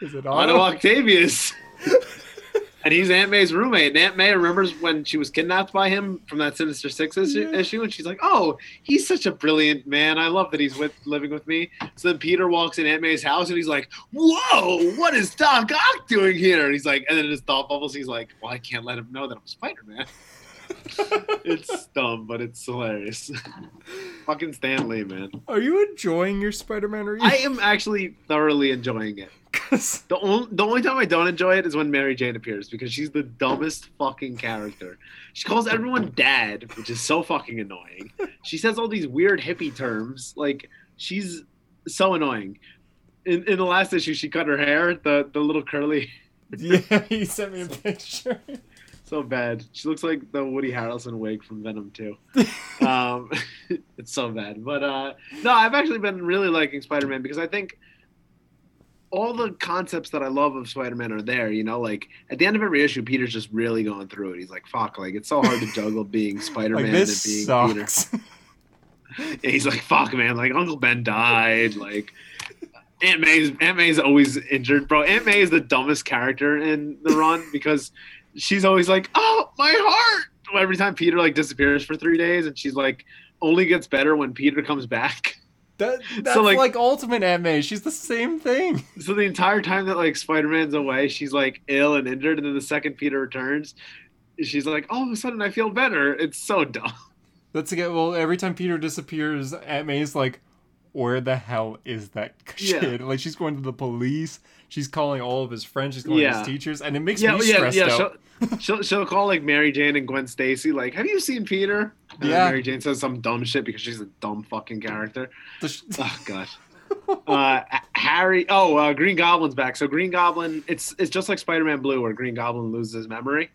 is it Otto Otto? Octavius. And he's Aunt May's roommate. And Aunt May remembers when she was kidnapped by him from that Sinister Six issue, Yeah. issue, and she's like, "Oh, he's such a brilliant man. I love that he's with living with me." So then Peter walks in Aunt May's house, and he's like, "Whoa, what is Doc Ock doing here?" And he's like, and then his thought bubbles. He's like, "Well, I can't let him know that I'm Spider Man." it's dumb, but it's hilarious. Fucking Stan Lee, man. Are you enjoying your Spider-Man read? I am actually thoroughly enjoying it. The only the only time I don't enjoy it is when Mary Jane appears because she's the dumbest fucking character. She calls everyone dad, which is so fucking annoying. She says all these weird hippie terms. Like she's so annoying. In in the last issue, she cut her hair, the the little curly, yeah, he sent me a picture. so bad. She looks like the Woody Harrelson wig from Venom 2. um, it's so bad. But uh, no, I've actually been really liking Spider Man because I think all the concepts that I love of Spider Man are there. You know, like at the end of every issue, Peter's just really going through it. He's like, "Fuck!" Like it's so hard to juggle being Spider Man Like and being Peter. sucks. And he's like, "Fuck, man!" Like Uncle Ben died. Like Aunt May's Aunt May's always injured, bro. Aunt May is the dumbest character in the run because she's always like, "Oh, my heart!" Every time Peter like disappears for three days, and she's like, only gets better when Peter comes back. That, that's like- like, Ultimate Aunt May. She's the same thing. So the entire time that like Spider Man's away, she's like ill and injured, and then the second Peter returns, she's like, all of a sudden I feel better. It's so dumb. That's again. Well, every time Peter disappears, Aunt May's like, "Where the hell is that Yeah. Like she's going to the police. She's calling all of his friends. She's calling Yeah. his teachers, and it makes Yeah, me yeah, stressed yeah. out. She'll, she'll she'll call like Mary Jane and Gwen Stacy, like, have you seen Peter? And Yeah. Mary Jane says some dumb shit because she's a dumb fucking character. Sh- Oh god. Uh, Harry. Oh, uh, Green Goblin's back. So Green Goblin, it's it's just like Spider-Man Blue, where Green Goblin loses his memory.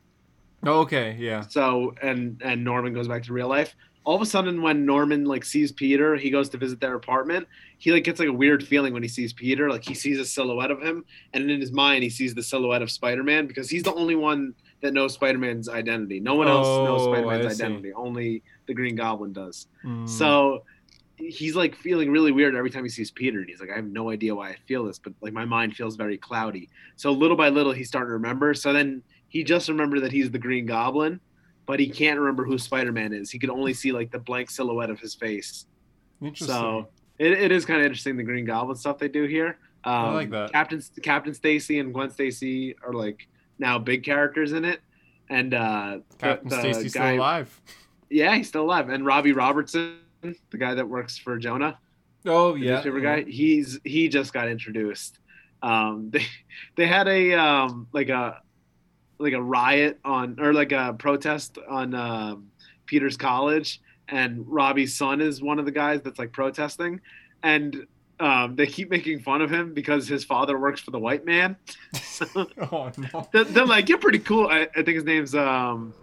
oh, okay, yeah. So and and Norman goes back to real life. All of a sudden, when Norman like sees Peter, he goes to visit their apartment. He like gets like a weird feeling when he sees Peter. Like he sees a silhouette of him, and in his mind, he sees the silhouette of Spider-Man because he's the only one that knows Spider-Man's identity. No one else knows Oh, Spider-Man's identity. Only the Green Goblin does. Mm. So he's like feeling really weird every time he sees Peter, and he's like, I have no idea why I feel this, but like my mind feels very cloudy. So little by little, he's starting to remember. So then he just remembered that he's the Green Goblin, but he can't remember who Spider Man is. He could only see like the blank silhouette of his face. interesting. So it, it is kind of interesting the Green Goblin stuff they do here. Um, I like that. Captain Captain Stacy and Gwen Stacy are like now big characters in it, and uh, Captain Stacy's guy- still alive. Yeah, he's still alive. And Robbie Robertson, the guy that works for Jonah, Oh yeah. newspaper guy, he's he just got introduced. Um, they they had a um, like a like a riot on or like a protest on um, Peter's college, and Robbie's son is one of the guys that's like protesting, and um, they keep making fun of him because his father works for the white man. Oh no. they're, they're like, "You're pretty cool." I, I think his name's um,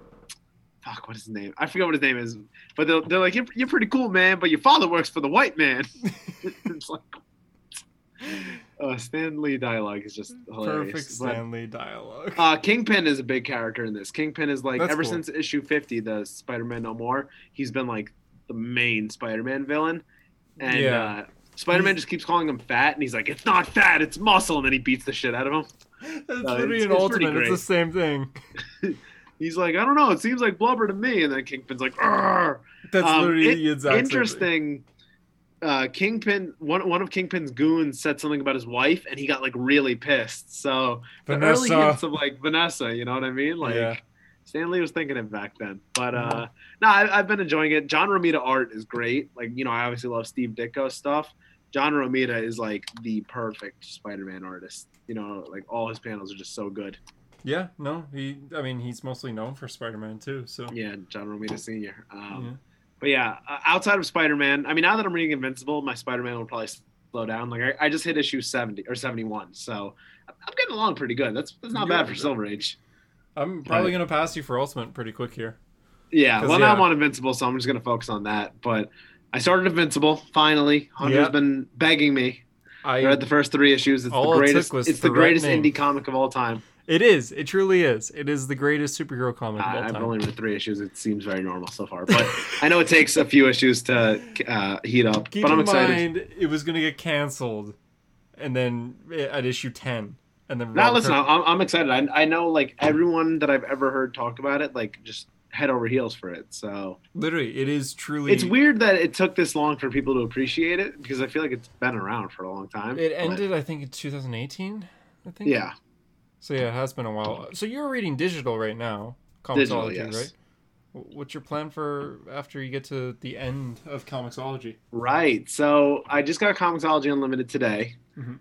fuck, what is his name? I forget what his name is, but they're, they're like, "You're, you're pretty cool, man," but your father works for the white man. it's like, uh, Stan Lee dialogue is just hilarious. Perfect But, Stan Lee dialogue. uh, Kingpin is a big character in this. Kingpin is like That's ever cool. since issue 50, the Spider-Man No More, he's been like the main Spider-Man villain, and Yeah. uh, Spider-Man He's- just keeps calling him fat, and he's like, "It's not fat, it's muscle," and then he beats the shit out of him. That's uh, literally it's- an it's ultimate. It's the same thing. He's like, "I don't know, it seems like blubber to me," and then Kingpin's like, "Arr!" That's Um, literally it- the exact same thing. Uh, Kingpin, one one of Kingpin's goons said something about his wife, and he got like really pissed. So the early Vanessa. hints of like Vanessa, you know what I mean? Like Yeah. Stan Lee was thinking it back then. But uh, no, I, I've been enjoying it. John Romita art is great. Like you know, I obviously love Steve Ditko stuff. John Romita is like the perfect Spider-Man artist. You know, like all his panels are just so good. Yeah, no, he. I mean, he's mostly known for Spider-Man too. So Yeah, John Romita Sr. Um, Yeah. But yeah, uh, outside of Spider Man, I mean, now that I'm reading Invincible, my Spider Man will probably slow down. Like I, I just hit issue 70 or 71, so I'm getting along pretty good. That's that's not Yeah. bad for Silver Age. I'm probably Right. gonna pass you for Ultimate pretty quick here. Yeah, well now. I'm on Invincible, so I'm just gonna focus on that. But I started Invincible finally. Hunter's Yeah. been begging me. I read the first three issues. It's the it greatest. was It's the greatest indie comic of all time. It is. It truly is. It is the greatest superhero comic of I, I've only read three issues. It seems very normal so far, but I know it takes a few issues to uh, heat up. Keep but I'm in excited. mind, it was gonna get canceled, and then at issue ten, and then Now listen, Kirk- I'm, I'm excited. I, I know like everyone that I've ever heard talk about it, like just head over heels for it. So literally, it is truly. it's weird that it took this long for people to appreciate it because I feel like it's been around for a long time. It but- ended, I think, in 2018. I think. yeah, So yeah, it has been a while. So you're reading digital right now, Comixology, Digital, yes. right? What's your plan for after you get to the end of Comixology? right. So I just got Comixology Unlimited today Mhm.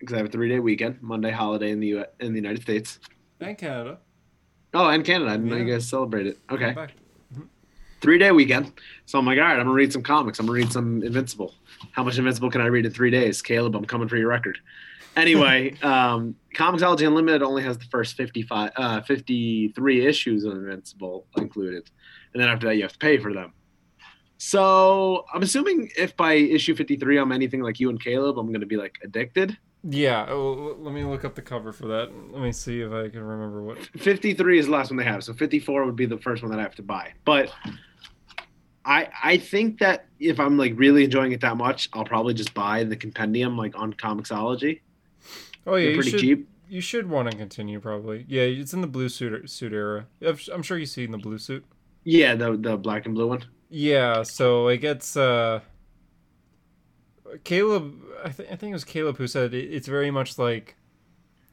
because I have a three day weekend, Monday holiday in the U- in the United States. And Canada. Oh, and Canada. I didn't know you guys celebrate it. Okay. Back. three day weekend. So I'm like, all right, I'm gonna read some comics. I'm gonna read some Invincible. How much Invincible can I read in three days? Caleb, I'm coming for your record. Anyway, um, Comixology Unlimited only has the first 55, uh, 53 issues of Invincible included, and then after that you have to pay for them. So I'm assuming if by issue 53 I'm anything like you and Caleb, I'm gonna be like addicted. Yeah. Oh, let me look up the cover for that. Let me see if I can remember what. 53 is the last one they have, so 54 would be the first one that I have to buy. But I I think that if I'm like really enjoying it that much, I'll probably just buy the compendium like on Comixology. Oh yeah, They're you should. cheap. You should want to continue probably. Yeah, it's in the blue suit suit era. I'm I'm sure you've seen the blue suit. Yeah, the the black and blue one. Yeah, so it gets uh Caleb I, th- I think it was Caleb who said it, it's very much like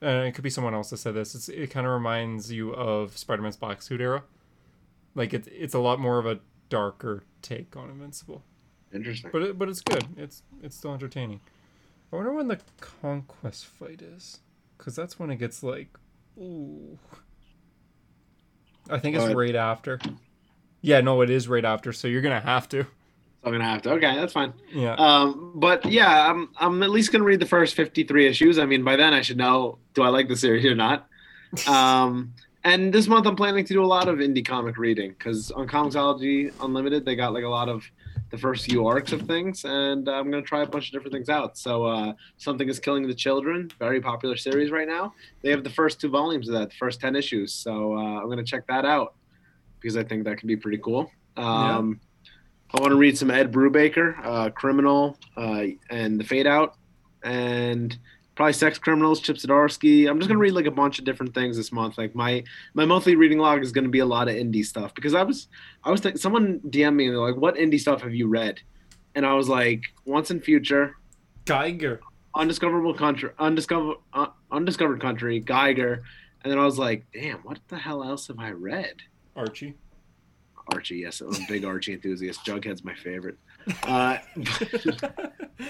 uh, it could be someone else that said this. It's, it kind of reminds you of Spider-Man's black suit era. Like it's it's a lot more of a darker take on Invincible. Interesting. But it, but it's good. It's it's still entertaining. I wonder when the conquest fight is, because that's when it gets like, ooh. I think it's right after. Yeah, no, it is right after. So you're gonna have to. I'm gonna have to. Okay, that's fine. Yeah. Um, but yeah, I'm I'm at least gonna read the first 53 issues. I mean, by then I should know do I like the series or not. Um, and this month I'm planning to do a lot of indie comic reading because on Comixology Unlimited they got like a lot of the first few arcs of things, and I'm gonna try a bunch of different things out. So uh, something is killing the children, very popular series right now. They have the first two volumes of that, the first 10 issues. So uh, I'm gonna check that out because I think that could be pretty cool. Um, I want to read some Ed Brubaker, uh, Criminal, uh, and The Fade Out, and probably Sex Criminals, Chip Zdarsky. I'm just gonna read like a bunch of different things this month. Like my my monthly reading log is gonna be a lot of indie stuff because I was I was thinking someone DM'd me and they're like, "What indie stuff have you read?" And I was like, "Once and Future, Geiger. Undiscoverable Country, Undiscovered uh, Undiscovered Country, Geiger," and then I was like, "Damn, what the hell else have I read?" Archie. Archie, yes, I'm a big Archie enthusiast. Jughead's my favorite. Uh,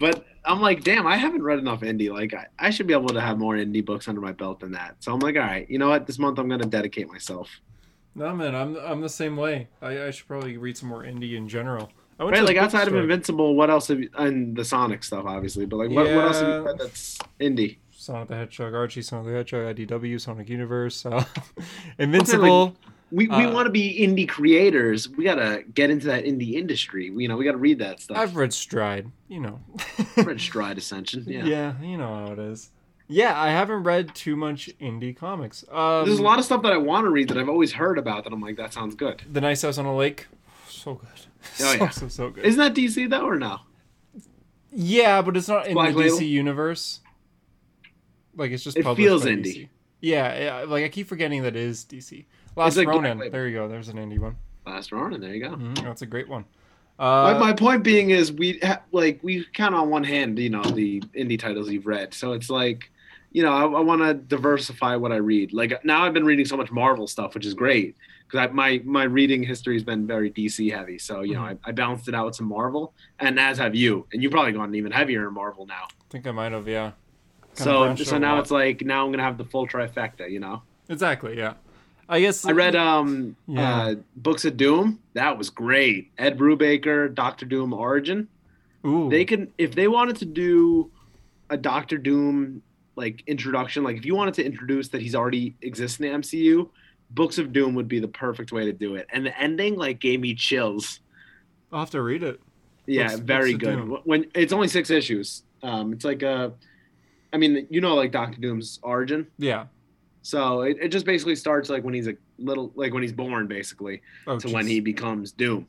but I'm like, damn, I haven't read enough indie. Like, I, I should be able to have more indie books under my belt than that. So I'm like, all right, you know what? This month I'm going to dedicate myself. no man, I'm I'm the same way. I, I should probably read some more indie in general. I went Right, like outside of. Invincible, what else have you, and the Sonic stuff, obviously, but like, what, what else have you Yeah. read that's indie? Sonic the Hedgehog, Archie, Sonic the Hedgehog, IDW, Sonic Universe, uh, Invincible. We, we Uh, want to be indie creators. We got to get into that indie industry. We, you know, we got to read that stuff. I've read Stride, you know. read Stride Ascension. Yeah. yeah, you know how it is. Yeah, I haven't read too much indie comics. Um, There's a lot of stuff that I want to read that I've always heard about that I'm like, that sounds good. The Nice House on a Lake, so good. Oh, so, yeah. so so good. Isn't that DC though, or no? yeah, but it's not in Black the Label? DC universe. Like it's just It published feels indie. DC. Yeah, yeah, like I keep forgetting that it is DC. Last like Black Ronin. Label. There you go. There's an indie one. Last Ronin. There you go. Mhm, that's a great one. my, Uh, my point being is we ha- like we count on one hand, you know, the indie titles you've read. So it's like, you know, I, I want to diversify what I read. Like now, I've been reading so much Marvel stuff, which is great because my my reading history has been very DC heavy. So you know, I, I balanced it out with some Marvel, and as have you, and you've probably gone even heavier in Marvel now. I think I might have. Yeah. Kinda so so now it's like now I'm gonna have the full trifecta. You know, exactly. Yeah. I guess I read um Yeah. uh, Books of Doom. That was great. Ed Brubaker, Doctor Doom Origin. Ooh. they can if they wanted to do a Doctor Doom like introduction, like if you wanted to introduce that he's already exists in the MCU, Books of Doom would be the perfect way to do it. And the ending like gave me chills. I'll have to read it. Yeah, Books- very Books good. Doom. When it's only six issues, um, it's like a, I mean, you know, like Doctor Doom's origin. Yeah. So it, it just basically starts like when he's a little, like when he's born, basically, Oh, to when he becomes Doom.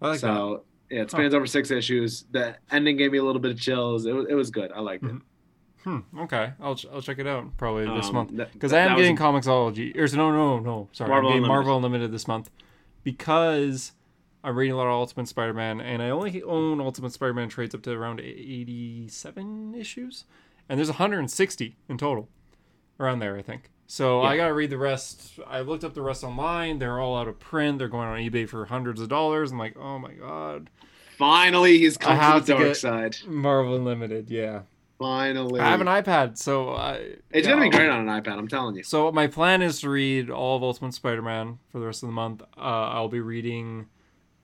Like that. so yeah, it spans over six issues. The ending gave me a little bit of chills. It was, it was good. I liked it. Mhm. Hmm. Okay, I'll ch- I'll check it out probably this Um, month because I am getting a- Comixology. Or no, no, no. Sorry, Marvel I'm getting Unlimited. Marvel Unlimited this month because I'm reading a lot of Ultimate Spider-Man, and I only own Ultimate Spider-Man trades up to around 87 issues, and there's 160 in total, around there, I think. So I gotta read the rest. I looked up the rest online. They're all out of print. They're going on eBay for hundreds of dollars. I'm like, oh my god, Finally, he's come I to the to dark side. Marvel Unlimited, yeah. Finally, I have an iPad, so I. it's yeah, gonna be great on an iPad. I'm telling you. So my plan is to read all of Ultimate Spider-Man for the rest of the month. Uh, I'll be reading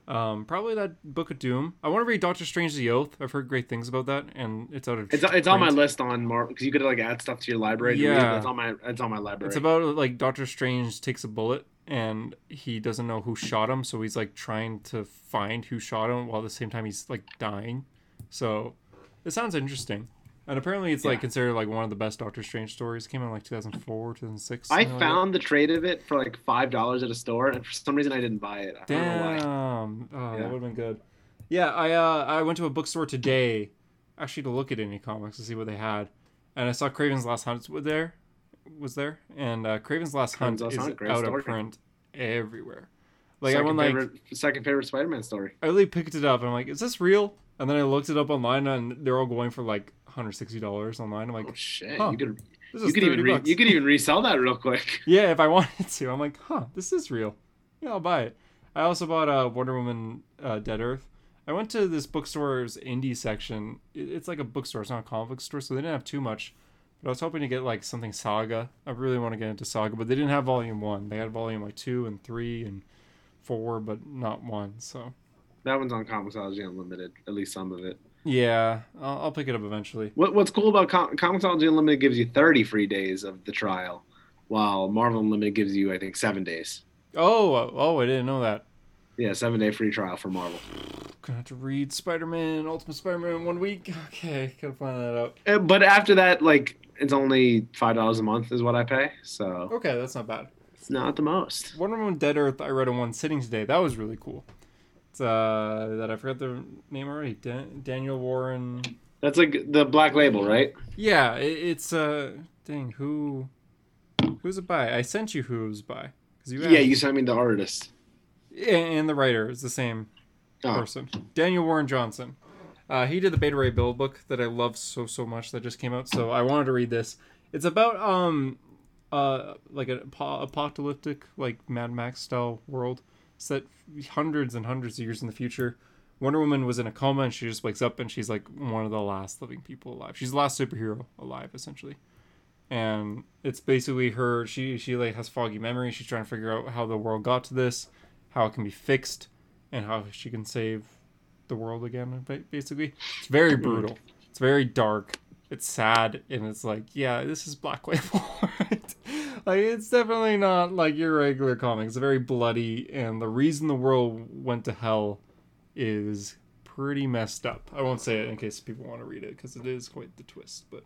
um, probably that Book of Doom. I want to read Doctor Strange: The Oath. I've heard great things about that, and it's out of It's it's on my list on Marvel because you could like add stuff to your library. Yeah. it's on my it's on my library. It's about like Doctor Strange takes a bullet and he doesn't know who shot him, so he's like trying to find who shot him while at the same time he's like dying. So it sounds interesting. And apparently it's like considered like one of the best Doctor Strange stories. It came out in like 2004, 2006. I something like found the trade of it for like five dollars at a store, and for some reason I didn't buy it. I don't know why. Damn. Oh, Yeah. that would have been good. Yeah, I uh I went to a bookstore today, actually to look at any comics to see what they had, and I saw Kraven's Last Hunt was there, was there, and uh, Kraven's Last Kraven's Hunt Last is Hunt, out story. of print everywhere. Like second I went like second favorite Spider-Man story. I really picked it up and I'm like, is this real? And then I looked it up online and they're all going for like 160 dollars online. I'm like, Oh shit! Huh. You could this you is could even re- you could even resell that real quick. Yeah, if I wanted to. I'm like, huh, this is real. Yeah, I'll buy it. I also bought uh, Wonder Woman uh, Dead Earth. I went to this bookstore's indie section. It- It's like a bookstore, it's not a comic book store, so they didn't have too much. But I was hoping to get like something Saga. I really want to get into Saga, but they didn't have volume one. They had volume like two and three and four, but not one. So That one's on Comixology Unlimited, at least some of it. Yeah, I'll, I'll pick it up eventually. What, what's cool about Com- Comixology Unlimited gives you 30 free days of the trial, while Marvel Unlimited gives you, I think, seven days. Oh, oh, I didn't know that. Yeah, seven day free trial for Marvel. Gonna have to read Spider-Man, Ultimate Spider-Man in one week. Okay, gotta find that out. Uh, But after that, like, it's only five dollars a month is what I pay, so Okay, that's not bad. it's not the most. Wonder Woman Dead Earth, I read in one sitting today. That was really cool. Uh that I forgot the name already. Dan- Daniel Warren. That's like the Black Label, right? Yeah, it, it's uh dang who who's it by? I sent you who's by because you Yeah, you sent me the artist. And the writer is the same Oh, person. Daniel Warren Johnson. Uh, he did the Beta Ray Bill book that I love so so much that just came out. So I wanted to read this. It's about um uh like an apo- apocalyptic like Mad Max style world set hundreds and hundreds of years in the future. Wonder Woman was in a coma and she just wakes up and she's like one of the last living people alive. She's the last superhero alive essentially. And it's basically her she she like has foggy memory. She's trying to figure out how the world got to this, how it can be fixed, and how she can save the world again basically. It's very brutal. It's very dark. It's sad and it's like, yeah, this is Black Label. Like it's definitely not like your regular comic. It's very bloody and the reason the world went to hell is pretty messed up. I won't say it in case people want to read it because it is quite the twist, but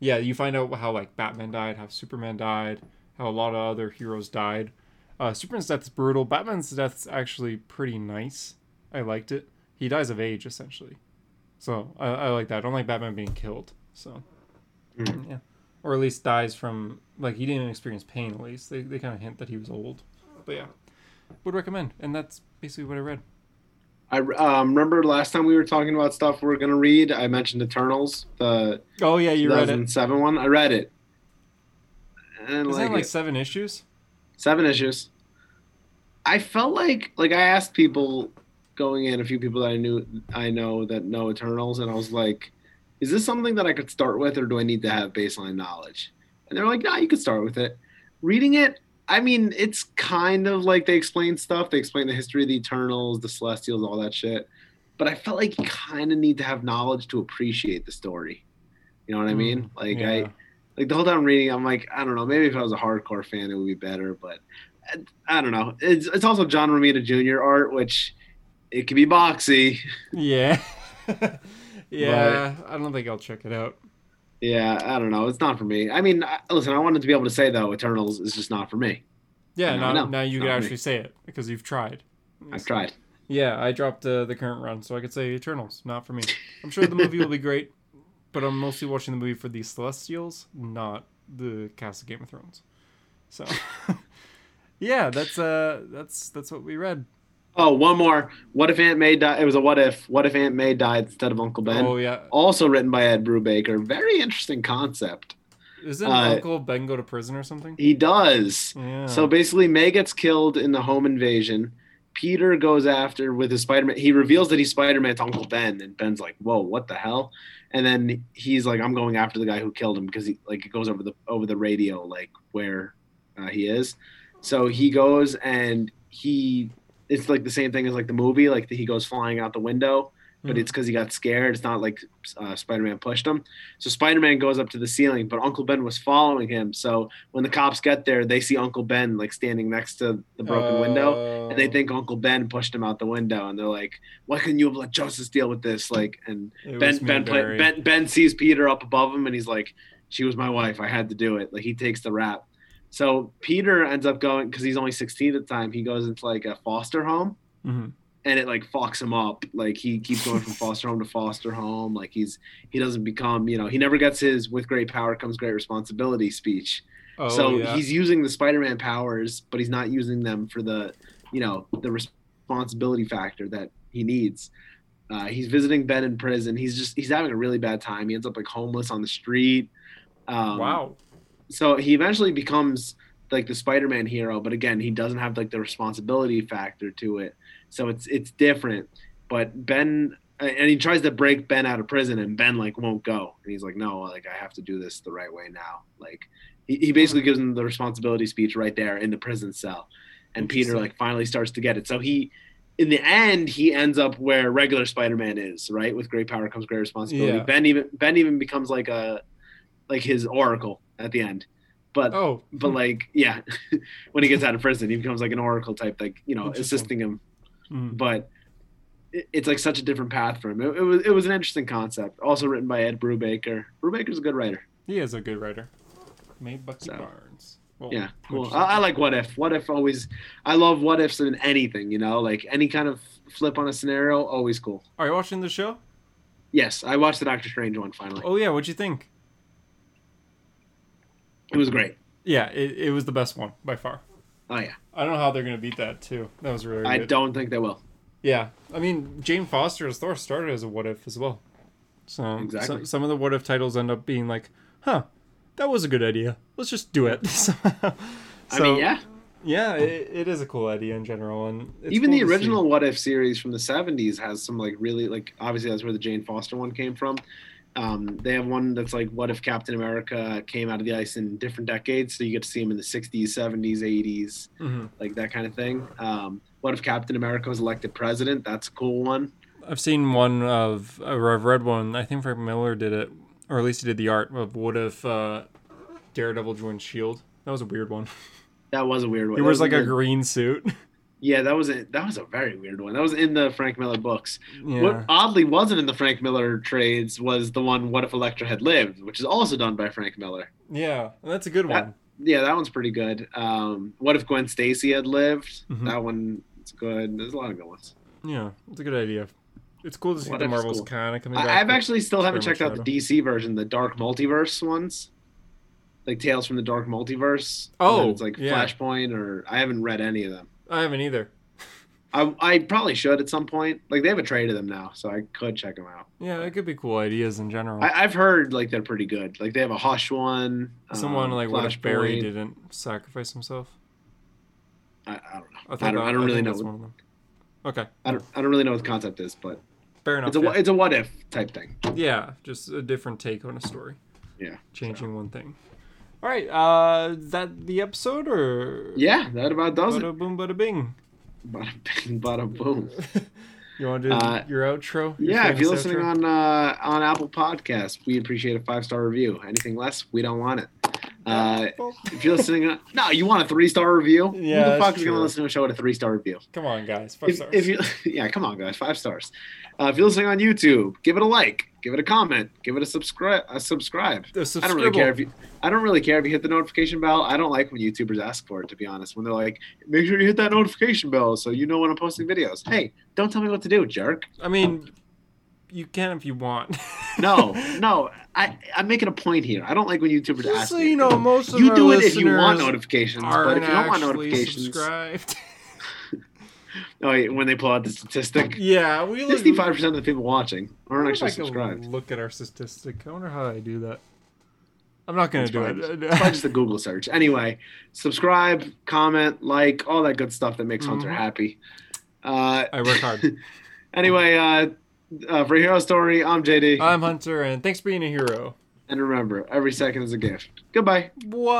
yeah, you find out how like Batman died, how Superman died, how a lot of other heroes died. Uh, Superman's death is brutal. Batman's death is actually pretty nice. I liked it. He dies of age essentially, so I, I like that. I don't like Batman being killed. So Mhm. yeah, or at least dies from like he didn't experience pain. At least they they kind of hint that he was old. But yeah, would recommend, and that's basically what I read. I um, remember last time we were talking about stuff we are gonna read. I mentioned Eternals, the Oh yeah, you read it. 2007 one. I read it. And Isn't like, like seven issues? seven issues. I felt like like I asked people going in, a few people that I knew I know that know Eternals, and I was like, "Is this something that I could start with, or do I need to have baseline knowledge?" And they're like, "No, you could start with it." Reading it, I mean, it's kind of like they explain stuff. They explain the history of the Eternals, the Celestials, all that shit. But I felt like you kind of need to have knowledge to appreciate the story. You know what I mean? Mm, Like yeah. I like the whole time I'm reading, I'm like, I don't know, maybe if I was a hardcore fan, it would be better, but I, I don't know. It's it's also John Romita Jr. art, which it can be boxy. Yeah. yeah, I don't think I'll check it out. Yeah, I don't know. It's not for me. I mean, I, listen, I wanted to be able to say though, Eternals is just not for me. Yeah, I know, now, now you can me. actually say it because you've tried. I've tried. Yeah, I dropped uh, the current run, so I could say Eternals, not for me. I'm sure the movie will be great. but I'm mostly watching the movie for the Celestials, not the cast of Game of Thrones. So, yeah, that's uh, that's that's what we read. Oh, one more. What if Aunt May died? It was a what if. What if Aunt May died instead of Uncle Ben? Oh yeah, Also written by Ed Brubaker. Very interesting concept. isn't Uh, Uncle Ben go to prison or something? He does. Yeah. So basically, May gets killed in the home invasion. Peter goes after with his Spider Man. He reveals that he's Spider Man to Uncle Ben, and Ben's like, "Whoa, what the hell?" And then he's like, "I'm going after the guy who killed him because he like it goes over the over the radio like where uh, he is." So he goes and he it's like the same thing as like the movie, like he goes flying out the window, but Mhm. it's because he got scared. It's not like uh, Spider Man pushed him. So Spider Man goes up to the ceiling, but Uncle Ben was following him. So when the cops get there, they see Uncle Ben like standing next to the broken window, and they think Uncle Ben pushed him out the window. And they're like, "Why couldn't you have let justice deal with this?" Like, and it Ben Ben, play, ben Ben sees Peter up above him, and he's like, "She was my wife. I had to do it." Like he takes the rap. So Peter ends up going because he's only 16 at the time. He goes into like a foster home Mhm. and it like fucks him up. Like he keeps going from foster home to foster home. Like he's he doesn't become you know he never gets his with great power comes great responsibility speech. Oh, so yeah. he's using the Spider-Man powers, but he's not using them for the you know the responsibility factor that he needs. Uh, he's visiting Ben in prison. He's just he's having a really bad time. He ends up like homeless on the street. Um, wow. So he eventually becomes like the Spider-Man hero, but again, he doesn't have like the responsibility factor to it. So it's it's different. But Ben and he tries to break Ben out of prison and Ben like won't go. And he's like, "No, like I have to do this the right way now." Like he, he basically gives him the responsibility speech right there in the prison cell. And Peter like finally starts to get it. So he in the end he ends up where regular Spider-Man is, right? With great power comes great responsibility. Yeah. Ben even Ben even becomes like a like his oracle at the end. But Oh, but like yeah, when he gets out of prison, he becomes like an oracle type, like you know, assisting him. Mhm. But it, it's like such a different path for him. It, it was it was an interesting concept. Also written by Ed Brubaker. Brubaker's a good writer. he is a good writer. Made Bucky So, Barnes. Well, Yeah, cool. I, I like what if. What if always. I love what ifs in anything. You know, like any kind of flip on a scenario, always cool. Are you watching the show? Yes, I watched the Doctor Strange one finally. Oh yeah, what'd you think? It was great. Yeah, it, it was the best one by far. Oh yeah, I don't know how they're gonna beat that too. That was really I good. don't think they will. Yeah, I mean Jane Foster as Thor started as a what if as well. So Exactly. some, some of the what if titles end up being like, huh, that was a good idea. Let's just do it. somehow. I So, mean, yeah. yeah, it, it is a cool idea in general, and it's even cool the original what if series from the 70s has some like really like obviously that's where the jane foster one came from um, they have one that's like what if captain america came out of the ice in different decades so you get to see him in the 60s 70s 80s Mhm. like that kind of thing um, what if captain america was elected president that's a cool one I've seen one of, or I've read one. I think Frank Miller did it, or at least he did the art of what if uh, Daredevil joined Shield. That was a weird one. that was a weird one He That wears like in a green suit. yeah that was a that was a very weird one that was in the frank miller books yeah. what oddly wasn't in the frank miller trades was the one what if elektra had lived which is also done by frank miller Yeah, that's a good That- one. yeah, that one's pretty good. Um, what if Gwen Stacy had lived? Mhm. That one is good. There's a lot of good ones. Yeah, it's a good idea. It's cool to see What the Marvels cool. kind of coming back. I've actually still haven't checked out the DC version, the Dark Multiverse ones, like Tales from the Dark Multiverse. Oh, it's like yeah. Flashpoint, or I haven't read any of them. I haven't either. I, I probably should at some point. Like they have a trade of them now, so I could check them out. Yeah, it could be cool ideas in general. I, I've heard like they're pretty good. Like they have a Hush one. Someone um, like what if Barry didn't sacrifice himself? I, I don't know. I, I, don't. that- I don't really think know. That's one of them. Okay, I don't. I don't really know what the concept is, but fair enough. it's a yeah. it's a what if type thing. Yeah, just a different take on a story. Yeah, Changing one thing. All right, uh, is that the episode or Yeah, that about does it. Bada boom, bada bing. Bada bing, bada boom. You want to do Uh, your outro? Your Yeah, if you're listening outro? on uh, on Apple Podcasts, we appreciate a five star review. Anything less, we don't want it. Uh, if you're listening, on, no, you want a three star review? Yeah, Who the fuck is gonna listen to a show with a three star review? come on, guys, five If, stars. if you, yeah, come on, guys, five stars. Uh, if you're listening on YouTube, give it a like, give it a comment, give it a subscribe. A subscribe. The I don't really care if you. I don't really care if you hit the notification bell. I don't like when YouTubers ask for it. To be honest, when they're like, "Make sure you hit that notification bell so you know when I'm posting videos." Hey, don't tell me what to do, jerk. I mean, you can if you want. No, no. I I'm making a point here. I don't like when YouTubers Just ask so you know, most of you our do it if you want notifications, but if you don't want notifications, subscribed. oh, wait, when they pull out the statistic, yeah, we look. sixty-five percent of the people watching aren't actually subscribed. Look at our statistic. I wonder how I do that. I'm not gonna do it. Probably just a Google search. Anyway, subscribe, comment, like, all that good stuff that makes Hunter Mhm. happy. Uh, I work hard. anyway, uh, uh, for Hero Story, I'm JD. I'm Hunter, and thanks for being a hero. and remember, every second is a gift. Goodbye. What?